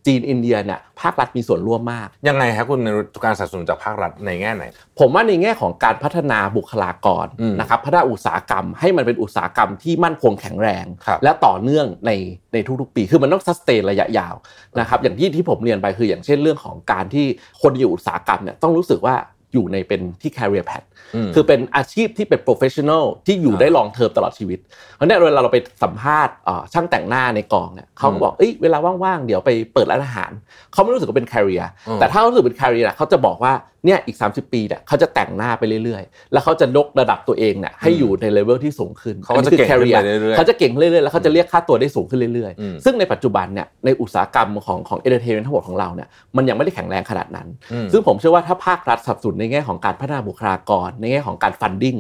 จีนอินเดียเนี่ยภาครัฐมีส่วนร่วมมาก ยังไงครับคุณในการสนับสนุนจากภาครัฐในแง่ไหน ผมว่าในแง่ของการพัฒนาบุคลากรอืมนะครับพัฒนาอุตสาหกรรม ให้มันเป็นอุตสาหกรรมที่มั่นคงแข็งแรงครับและต่อเนื่องในในทุกๆปี คือมันต้อง sustain ระยะยาวนะครับอย่างที่ที่ผมเรียนไปคืออย่างเช่นเรื่องของการที่คนอยู่อุตสาหกรรมเนี่ยต้องรู้สึกว่า อยู่ในเป็นที่ career path คือเป็นอาชีพที่เป็น professional ที่อยู่อ่าได้ลองเทอมตลอดชีวิต เพราะเนี่ยเวลาเราไปสัมภาษณ์เอ่อช่างแต่งหน้าในกองเนี่ยเขาก็บอกเอ้ยเวลาว่างๆเดี๋ยวไปเปิดร้านอาหารเขาไม่รู้สึกว่าเป็น career อืมแต่ถ้าเขารู้สึกเป็น career อะเขาจะบอกว่าเนี่ยอีก 30 ปีเนี่ยเขาจะแต่งหน้าไปเรื่อยๆ แล้วเขาจะยกระดับตัวเองเนี่ยให้อยู่ในเลเวลที่สูงขึ้นเขาก็จะอันนี้คือเก่งขึ้น career ไปเรื่อยๆเขาจะเก่งขึ้นเรื่อยๆแล้วเขาจะเรียกค่าตัวได้สูงขึ้นเรื่อยอืมๆซึ่งในปัจจุบันเนี่ยในอุตสาหกรรมของของ entertainment ทั้งหมดของเราเนี่ยมันยังไม่ได้แข็งแรงขนาดนั้นอืมซึ่งผมเชื่อว่าถ้าภาครัฐสนับสนุนในแง่ของการพัฒนาบุคลากรในแง่ของการฟันดิ้ง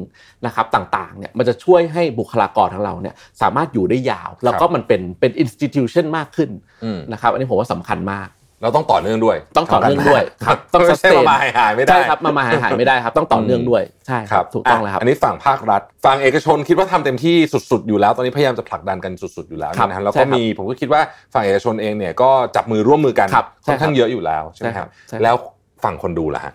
นะครับต่างๆเนี่ยมันจะช่วยให้บุคลากรของเราเนี่ยสามารถอยู่ได้ยาว แล้วก็มันเป็นเป็น institution มากขึ้นอืมนะครับอันนี้ผมว่าสำคัญมากเราต้องต่อเนื่องด้วย ต้องต่อเนื่องด้วยครับต้องไม่ใช่ sustain มาหายๆไม่ได้ใช่ครับมามาหาหายไม่ได้ครับ ต้องต่อเนื่องด้วยใช่ครับถูกต้องแล้วครับอันนี้ฝั่งภาครัฐฝั่งเอกชนคิดว่าทำเต็มที่สุดๆอยู่แล้ว ตอนนี้พยายามจะผลักดันกันสุดๆอยู่แล้วครับนะฮะแล้วใช่ก็ครับมีผมก็คิดว่าฝั่งเอกชนเองเนี่ยก็จับมือร่วมมือกันครับค่อนข้างใช่ครับเยอะอยู่แล้วใช่ไหมใช่คครัรับบใช่ครับแล้วฝั่งคนดูล่ะฮะ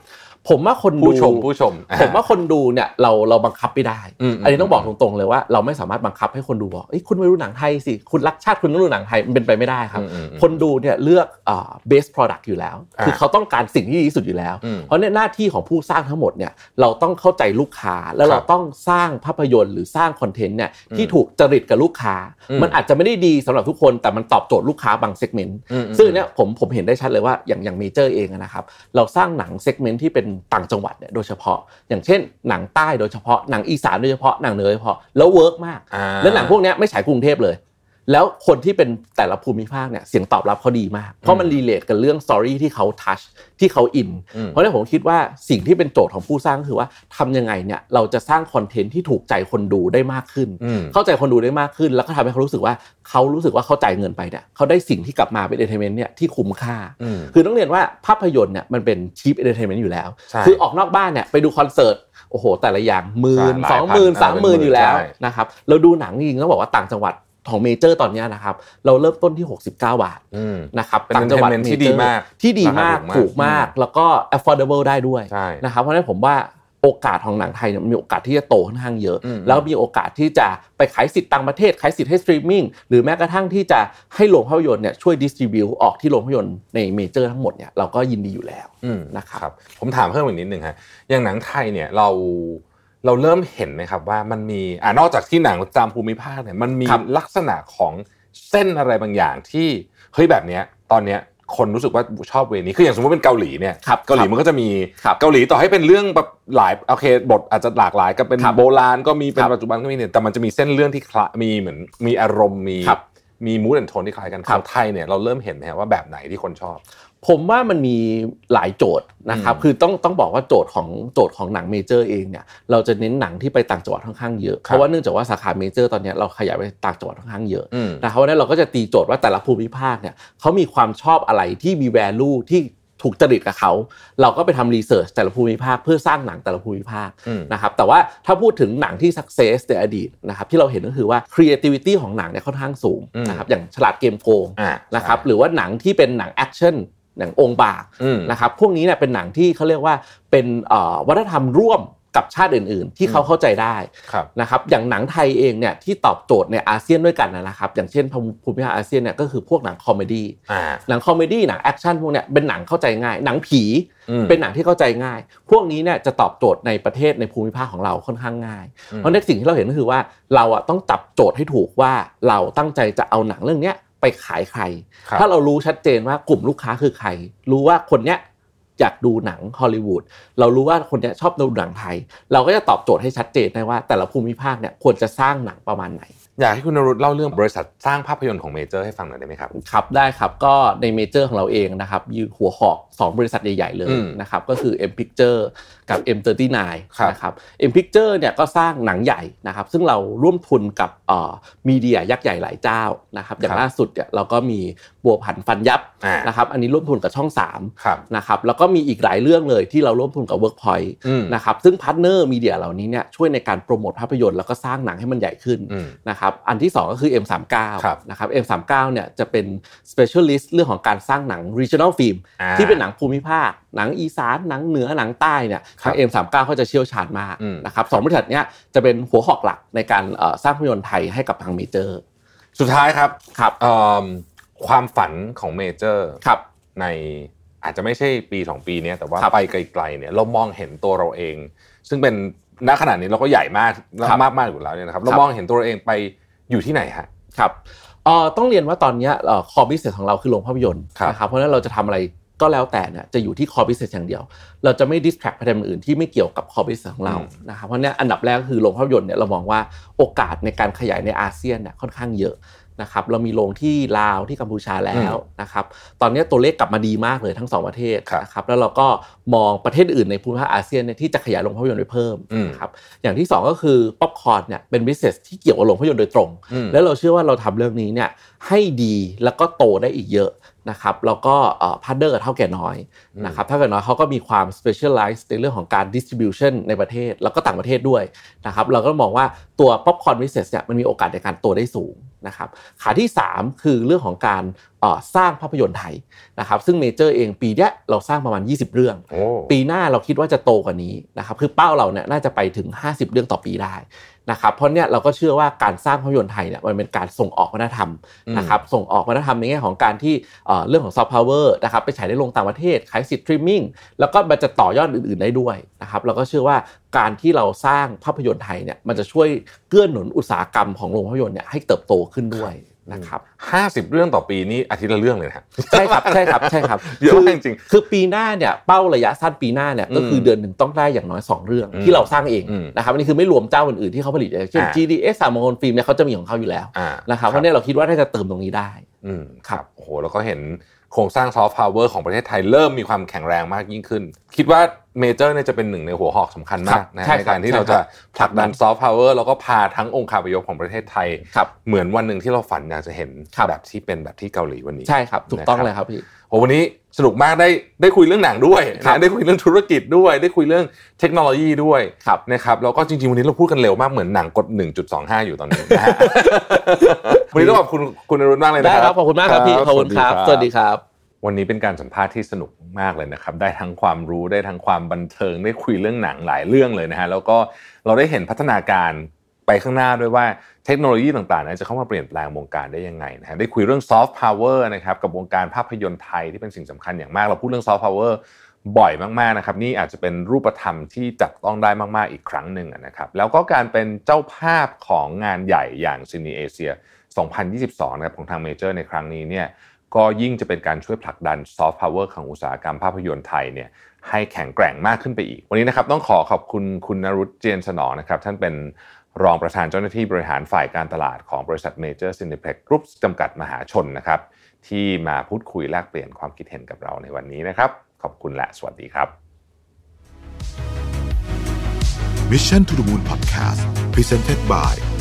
ผมว่าคนดูผู้ชมผู้ชม ผมว่าคนดูเนี่ยเราเราบังคับไม่ได้อืมอันนี้ต้องบอกตรงๆเลยว่าเราไม่สามารถบังคับให้คนดูบอกเอ้ยคุณไม่รู้หนังไทยสิคุณรักชาติคุณต้องดูหนังไทยมันเป็นไปไม่ได้ครับอืมอืมอืมคนดูเนี่ยเลือกอ่า base product อยู่แล้วอ่าคือเขาต้องการสิ่งที่ดีที่สุดอยู่แล้วอืมเพราะเนี่ยหน้าที่ของผู้สร้างทั้งหมดเนี่ยเราต้องเข้าใจลูกค้าแล้วครัเราบต้องสร้างภาพยนตร์หรือสร้างคอนเทนต์เนี่ยอืมที่ถูกจริตกับลูกค้าอืมมันอาจจะไม่ได้ดีสำหรับทุกคนแต่มันตอบโจทย์ลูกค้าบาง segment อืมอืมซึ่งเนี่ยผมผมเห็นได้ชัดเลยว่าอย่างอย่างเมเจอร์เองอะนะครับเราสร้างหนัง segment ที่เป็นต่างจังหวัดเนี่ยโดยเฉพาะ อย่างเช่น หนังใต้โดยเฉพาะหนังอีสานโดยเฉพาะหนังเหนือโดยเฉพาะแล้ว work มากอ่าแล้วหนังพวกเนี้ยไม่ฉายกรุงเทพเลย แล้วคนที่เป็นแต่ละภูมิภาคเนี่ยเสียงตอบรับเขาดีมาก เพราะมัน relate กับเรื่อง story ที่เขา touch ที่เขาอินอืมเพราะฉะนั้นผมคิดว่าสิ่งที่เป็นโจทย์ของผู้สร้างก็คือว่าทำยังไงเนี่ยเราจะสร้างคอนเทนต์ที่ถูกใจคนดูได้มากขึ้นอืมเข้าใจคนดูได้มากขึ้น แล้วก็ทำให้เขารู้สึกว่าเขารู้สึกว่าเขาจ่ายเงินไปเนี่ยเขาได้สิ่งที่กลับมาเป็น entertainment เนี่ยที่คุ้มค่าอืมคือต้องเรียนว่าภาพยนตร์เนี่ยมันเป็น cheap entertainment อยู่แล้วใช่คือออกนอกบ้านเนี่ยไปดูคอนเสิร์ตโอ้โหแต่ละอย่างหมื่นใช่หลายสองหมื่นพันสามหมื่นเออเป็นหมื่นอยู่แล้วใช่นะครับเราดูหนังจริงๆต้องบอกว่าต่างจังหวัด ของเมเจอร์ตอนเนี้ยนะครับ เราเริ่มต้นที่ 69 บาทอืมนะครับเป็นต่างจังหวัด entertainment ที่ major ดีมากที่ดีมากราคาถูกมากถูกมากแล้วก็ affordable ได้ด้วยใช่นะครับเพราะฉะนั้นผมว่าโอกาสของหนังไทยเนี่ยมีโอกาสที่จะโตค่อนข้างเยอะอืมแล้วมีโอกาสที่จะไปขายสิทธิ์ต่างประเทศขายสิทธิ์ให้สตรีมมิ่งหรือแม้กระทั่งที่จะให้โรงภาพยนตร์เนี่ยช่วย distribute ออกที่โรงภาพยนตร์ในเมเจอร์ทั้งหมดเนี่ยเราก็ยินดีอยู่แล้วอืมนะครับครับผมถามเพิ่มอีกนิดนึงฮะอย่างหนังไทยเนี่ยเรา เราเริ่มเห็นไหมครับว่ามันมีอ่านอกจากที่หนังตามภูมิภาคเนี่ยมันมีครับลักษณะของเส้นอะไรบางอย่างที่เฮ้ยแบบเนี้ยตอนเนี้ยคนรู้สึกว่าชอบแนวนี้คืออย่างสมมติเป็นเกาหลีเนี่ยครับเกาหลีมันก็จะมีครับเกาหลีต่อให้เป็นเรื่องแบบหลายโอเคบทอาจจะหลากหลายก็เป็นครับโบราณก็มีเป็นครับปัจจุบันก็มีเนี่ยแต่มันจะมีเส้นเรื่องที่คละมีเหมือนมีอารมณ์มีครับมีมูดแอนโทนที่คล้ายกันคขรัอบงไทยเนี่ยเราเริ่มเห็นไหมฮะว่าแบบไหนที่คนชอบ ผมว่ามันมีหลายโจทย์นะครับอืมคือต้องต้องบอกว่าโจทย์ของโจทย์ของหนังเมเจอร์เองเนี่ย เราจะเน้นหนังที่ไปต่างจังหวัดค่อนข้างเยอะครับเพราะว่าเนื่องจากว่าสาขาเมเจอร์ตอนเนี้ยเราขยายไปต่างจังหวัดค่อนข้างเยอะอืมนะครับเพราะฉะนั้นเราก็จะตีโจทย์ว่าแต่ละภูมิภาคเนี่ยเขามีความชอบอะไรที่มี value ที่ถูกจริตกับเขา เราก็ไปทำ research แต่ละภูมิภาคเพื่อสร้างหนังแต่ละภูมิภาคอืมนะครับแต่ว่าถ้าพูดถึงหนังที่ success ในอดีตนะครับที่เราเห็นก็คือว่า creativity ของหนังเนี่ยค่อนข้างสูงอืมนะครับอย่างฉลาดเกมโกงอ่านะครับหรือว่าหนังที่เป็นหนังแอคชั่น หนังองค์บากอืมนะครับพวกนี้เนี่ยเป็นหนังที่เขาเรียกว่าเป็นเอ่อวัฒนธรรมร่วมกับชาติอื่น ๆ ที่เขาเข้าใจได้ครับนะครับอย่างหนังไทยเองเนี่ยที่ตอบโจทย์ในอาเซียนด้วยกันนะครับ อย่างเช่นภูมิภาคอาเซียนเนี่ยก็คือพวกหนังคอมเมดี้อ่าหนังคอมเมดี้หนังแอคชั่นพวกเนี้ยเป็นหนังเข้าใจง่าย หนังผีอืมเป็นหนังที่เข้าใจง่าย พวกนี้เนี่ยจะตอบโจทย์ในประเทศในภูมิภาคของเราค่อนข้างง่ายอืมเพราะในสิ่งที่เราเห็นก็คือว่าเราอะต้องจับโจทย์ให้ถูกว่าเราตั้งใจจะเอาหนังเรื่องเนี้ย ไปขายใครครับถ้าเรารู้ชัดเจนว่ากลุ่มลูกค้าคือใคร รู้ว่าคนเนี้ยอยากดูหนังฮอลลีวูดเรารู้ว่าคนเนี้ยชอบดูหนังไทย เราก็จะตอบโจทย์ให้ชัดเจนได้ว่า แต่ละภูมิภาคเนี่ยควรจะสร้างหนังประมาณไหน อยากให้คุณนรุตเล่าเรื่องบริษัทสร้างภาพยนตร์ของเมเจอร์ให้ฟังหน่อยได้ไหมครับครับได้ครับก็ในเมเจอร์ของเราเองนะครับมีหัวหอก 2 บริษัทใหญ่ ๆ เลยอืมนะครับก็คือ M Picture กับ M39 ครับนะครับ M Picture เนี่ยก็สร้างหนังใหญ่นะครับซึ่งเราร่วมทุนกับเอ่อมีเดียยักษ์ใหญ่หลายเจ้านะครับอย่างล่าสุดเนี่ยเราก็มีบัวผันฟันยับอ่านะครับอันนี้ร่วมทุนกับช่องครับ3นะครับแล้วก็มีอีกหลายเรื่องเลยที่เราร่วมทุนกับ Workpoint อืมนะครับซึ่งพาร์ทเนอร์มีเดียเหล่านี้เนี่ยช่วยในการโปรโมทภาพยนตร์แล้วก็สร้างหนังให้มันใหญ่ขึ้นอืมนะครับอันที่ 2 ก็คือ M39 ครับนะครับ M39 เนี่ยจะเป็น specialist เรื่องของการสร้างหนัง regional film อ่าที่เป็นหนังภูมิภาค หนังอีสานหนังเหนือหนังใต้เนี่ยครัทาบง M39 เขาจะเชี่ยวชาญมากอืมนะครับสองบริษัทเนี้ยจะเป็นหัวหอกหลักในการเอ่อสร้างภาพยนตร์ไทยให้กับทางเมเจอร์สุดท้ายครับครับเอิ่มความฝันของเมเจอร์ครับในอาจจะไม่ใช่ปี 2 ปีเนี้ยแต่ว่าครับไปไกลๆเนี่ยเรามองเห็นตัวเราเอง ซึ่งเป็น ณขณะนี้เราก็ใหญ่มากครับมากมากๆอยู่แล้วเนี่ยนะครับเราครับมองเห็นตัวเราเองไปอยู่ที่ไหนฮะครับเอ่อต้องเรียนว่าตอนเนี้ยเอ่อ core business ของเราคือโรงภาพยนตร์ครับนะครับเพราะฉะนั้นเราจะทำอะไรก็แล้วแต่เนี่ยจะอยู่ที่ core business อย่างเดียว เราจะไม่ distract ประเด็นอื่นที่ไม่เกี่ยวกับ core business ของเราอืมนะครับเพราะฉะนั้นอันดับแรกก็คือโรงภาพยนตร์เนี่ยเรามองว่าโอกาสในการขยายในอาเซียนเนี่ยค่อนข้างเยอะ นะครับเรามีโรงที่ลาวที่กัมพูชาแล้วนะครับตอนนี้ตัวเลขกลับมาดีมากเลยทั้งสองประเทศครับนะครับแล้วเราก็มองประเทศอื่นในภูมิภาคอาเซียนเนี่ยที่จะขยายโรงภาพยนตร์ไปเพิ่มอืมนะครับอย่างที่สองก็คือป๊อปคอร์นเนี่ยเป็น business ที่เกี่ยวกับโรงภาพยนตร์โดยตรงอืมแล้วเราเชื่อว่าเราทำเรื่องนี้เนี่ยให้ดีแล้วก็โตได้อีกเยอะนะครับแล้วก็ partner กับเถ้าแก่น้อยนะครับเถ้าแก่น้อยเขาก็มีความ specialize ในเรื่องของการ distribution ในประเทศ แล้วก็ต่างประเทศด้วยนะครับเราก็มองว่าตัว popcorn business เนี่ยมันมีโอกาสในการโตได้สูง นะครับขาที่ 3 คือเรื่องของการเอ่อสร้างภาพยนตร์ไทยนะครับซึ่งเมเจอร์เองปีเนี้ยเราสร้างประมาณ 20 เรื่องโอ้ปีหน้าเราคิดว่าจะโตกว่านี้นะครับคือเป้าเราเนี่ยน่าจะไปถึง 50 เรื่องต่อปีได้ นะครับเพราะเนี่ยเราก็เชื่อว่าการสร้างภาพยนตร์ไทยเนี่ยมันเป็นการส่งออกวัฒนธรรมนะครับส่งออกวัฒนธรรมในแง่ของการที่เอ่อเรื่องของซอฟต์พาวเวอร์นะครับไปฉายในโรงต่างประเทศขายสิทธิ์สตรีมมิ่งแล้วก็มันจะต่อยอดอื่นๆได้ด้วยนะครับเราก็เชื่อว่าการที่เราสร้างภาพยนตร์ไทยเนี่ยมันจะช่วยเกื้อหนุนอุตสาหกรรมของโรงภาพยนตร์เนี่ยให้เติบโตขึ้นด้วย นะครับห้าสิบเรื่องต่อปีนี่อาทิตย์ละเรื่องเลยนะฮะใช่ครับใช่ครับใช่ครับเยอะมากจริงคือปีหน้าเนี่ยเป้าระยะสั้นปีหน้าเนี่ยก็คือเดือนหนึ่งต้องได้อย่างน้อย 2 เรื่องอืมที่เราสร้างเองอืมนะครับอันนี้คือไม่รวมเจ้าอื่นๆที่เขาผลิตอย่างเช่นอ่า GDS สหมงคลฟิล์มเนี่ยเขาจะมีของเขาอยู่แล้วอ่านะครับเพราะเนี่ยเราคิดว่าน่าจะเติมตรงนี้ได้อืมครับโอ้โหแล้วก็เห็นโครงสร้างซอฟต์พาวเวอร์ของประเทศไทยเริ่มมีความแข็งแรงมากยิ่งขึ้น คิดว่า เมเจอร์เนี่ยจะเป็นหนึ่งในหัวหอกสำคัญมากนะใช่ในครับในการที่เราจะใช่ครับผลักดันซอฟต์พาวเวอร์แล้วก็พาทั้งองค์คาพยพของประเทศไทยครับเหมือนวันหนึ่งที่เราฝันอยากจะเห็นครับแบบที่เป็นแบบที่เกาหลีวันนี้ใช่ครับ ถูกต้องนะครับเลยครับพี่โอ้วันนี้สนุกมากได้ได้คุยเรื่องหนังด้วยครับนะได้คุยเรื่องธุรกิจด้วย ได้คุยเรื่องเทคโนโลยีด้วยครับนะครับแล้วก็จริงๆวันนี้เราพูดกันเร็วมากเหมือนหนังกด 1.25 อยู่ตอนนี้นะฮะวันนี้ต้องขอบคุณคุณอรุณมากเลยนะได้คครัรับบขอบคุณมากครับพี่ขอบคุณครับสวัสดีครับ วันนี้เป็นการสัมภาษณ์ที่สนุกมากเลยนะครับ ได้ทั้งความรู้ได้ทั้งความบันเทิง ได้คุยเรื่องหนังหลายเรื่องเลยนะฮะแล้วก็เราได้เห็นพัฒนาการไปข้างหน้าด้วยว่าเทคโนโลยีต่างๆนั้นจะเข้ามาเปลี่ยนแปลงวงการได้ยังไงนะฮะได้คุยเรื่องซอฟต์พาวเวอร์นะครับกับวงการภาพยนตร์ไทยที่เป็นสิ่งสำคัญอย่างมาก เราพูดเรื่องซอฟต์พาวเวอร์บ่อยมากๆนะครับนี่อาจจะเป็นรูปธรรมที่จับต้องได้มากๆอีกครั้งหนึ่งนะครับแล้วก็การเป็นเจ้าภาพของงานใหญ่อย่าง CineAsia 2022 นะครับของทางเมเจอร์ในครั้งนี้เนี่ย ก็ยิ่งจะเป็นการช่วยผลักดันซอฟต์พาวเวอร์ของอุตสาหกรรมภาพยนตร์ไทยเนี่ยให้แข็งแกร่งมากขึ้นไปอีก วันนี้นะครับต้องขอขอบคุณคุณนรุตม์เจียรสนองนะครับท่านเป็นรองประธานเจ้าหน้าที่บริหารฝ่ายการตลาดของบริษัทเมเจอร์ซีนีเพล็กซ์กรุ้ปจำกัดมหาชนนะครับที่มาพูดคุยแลกเปลี่ยนความคิดเห็นกับเราในวันนี้นะครับ ขอบคุณและสวัสดีครับ Mission to the Moon Podcast Presented by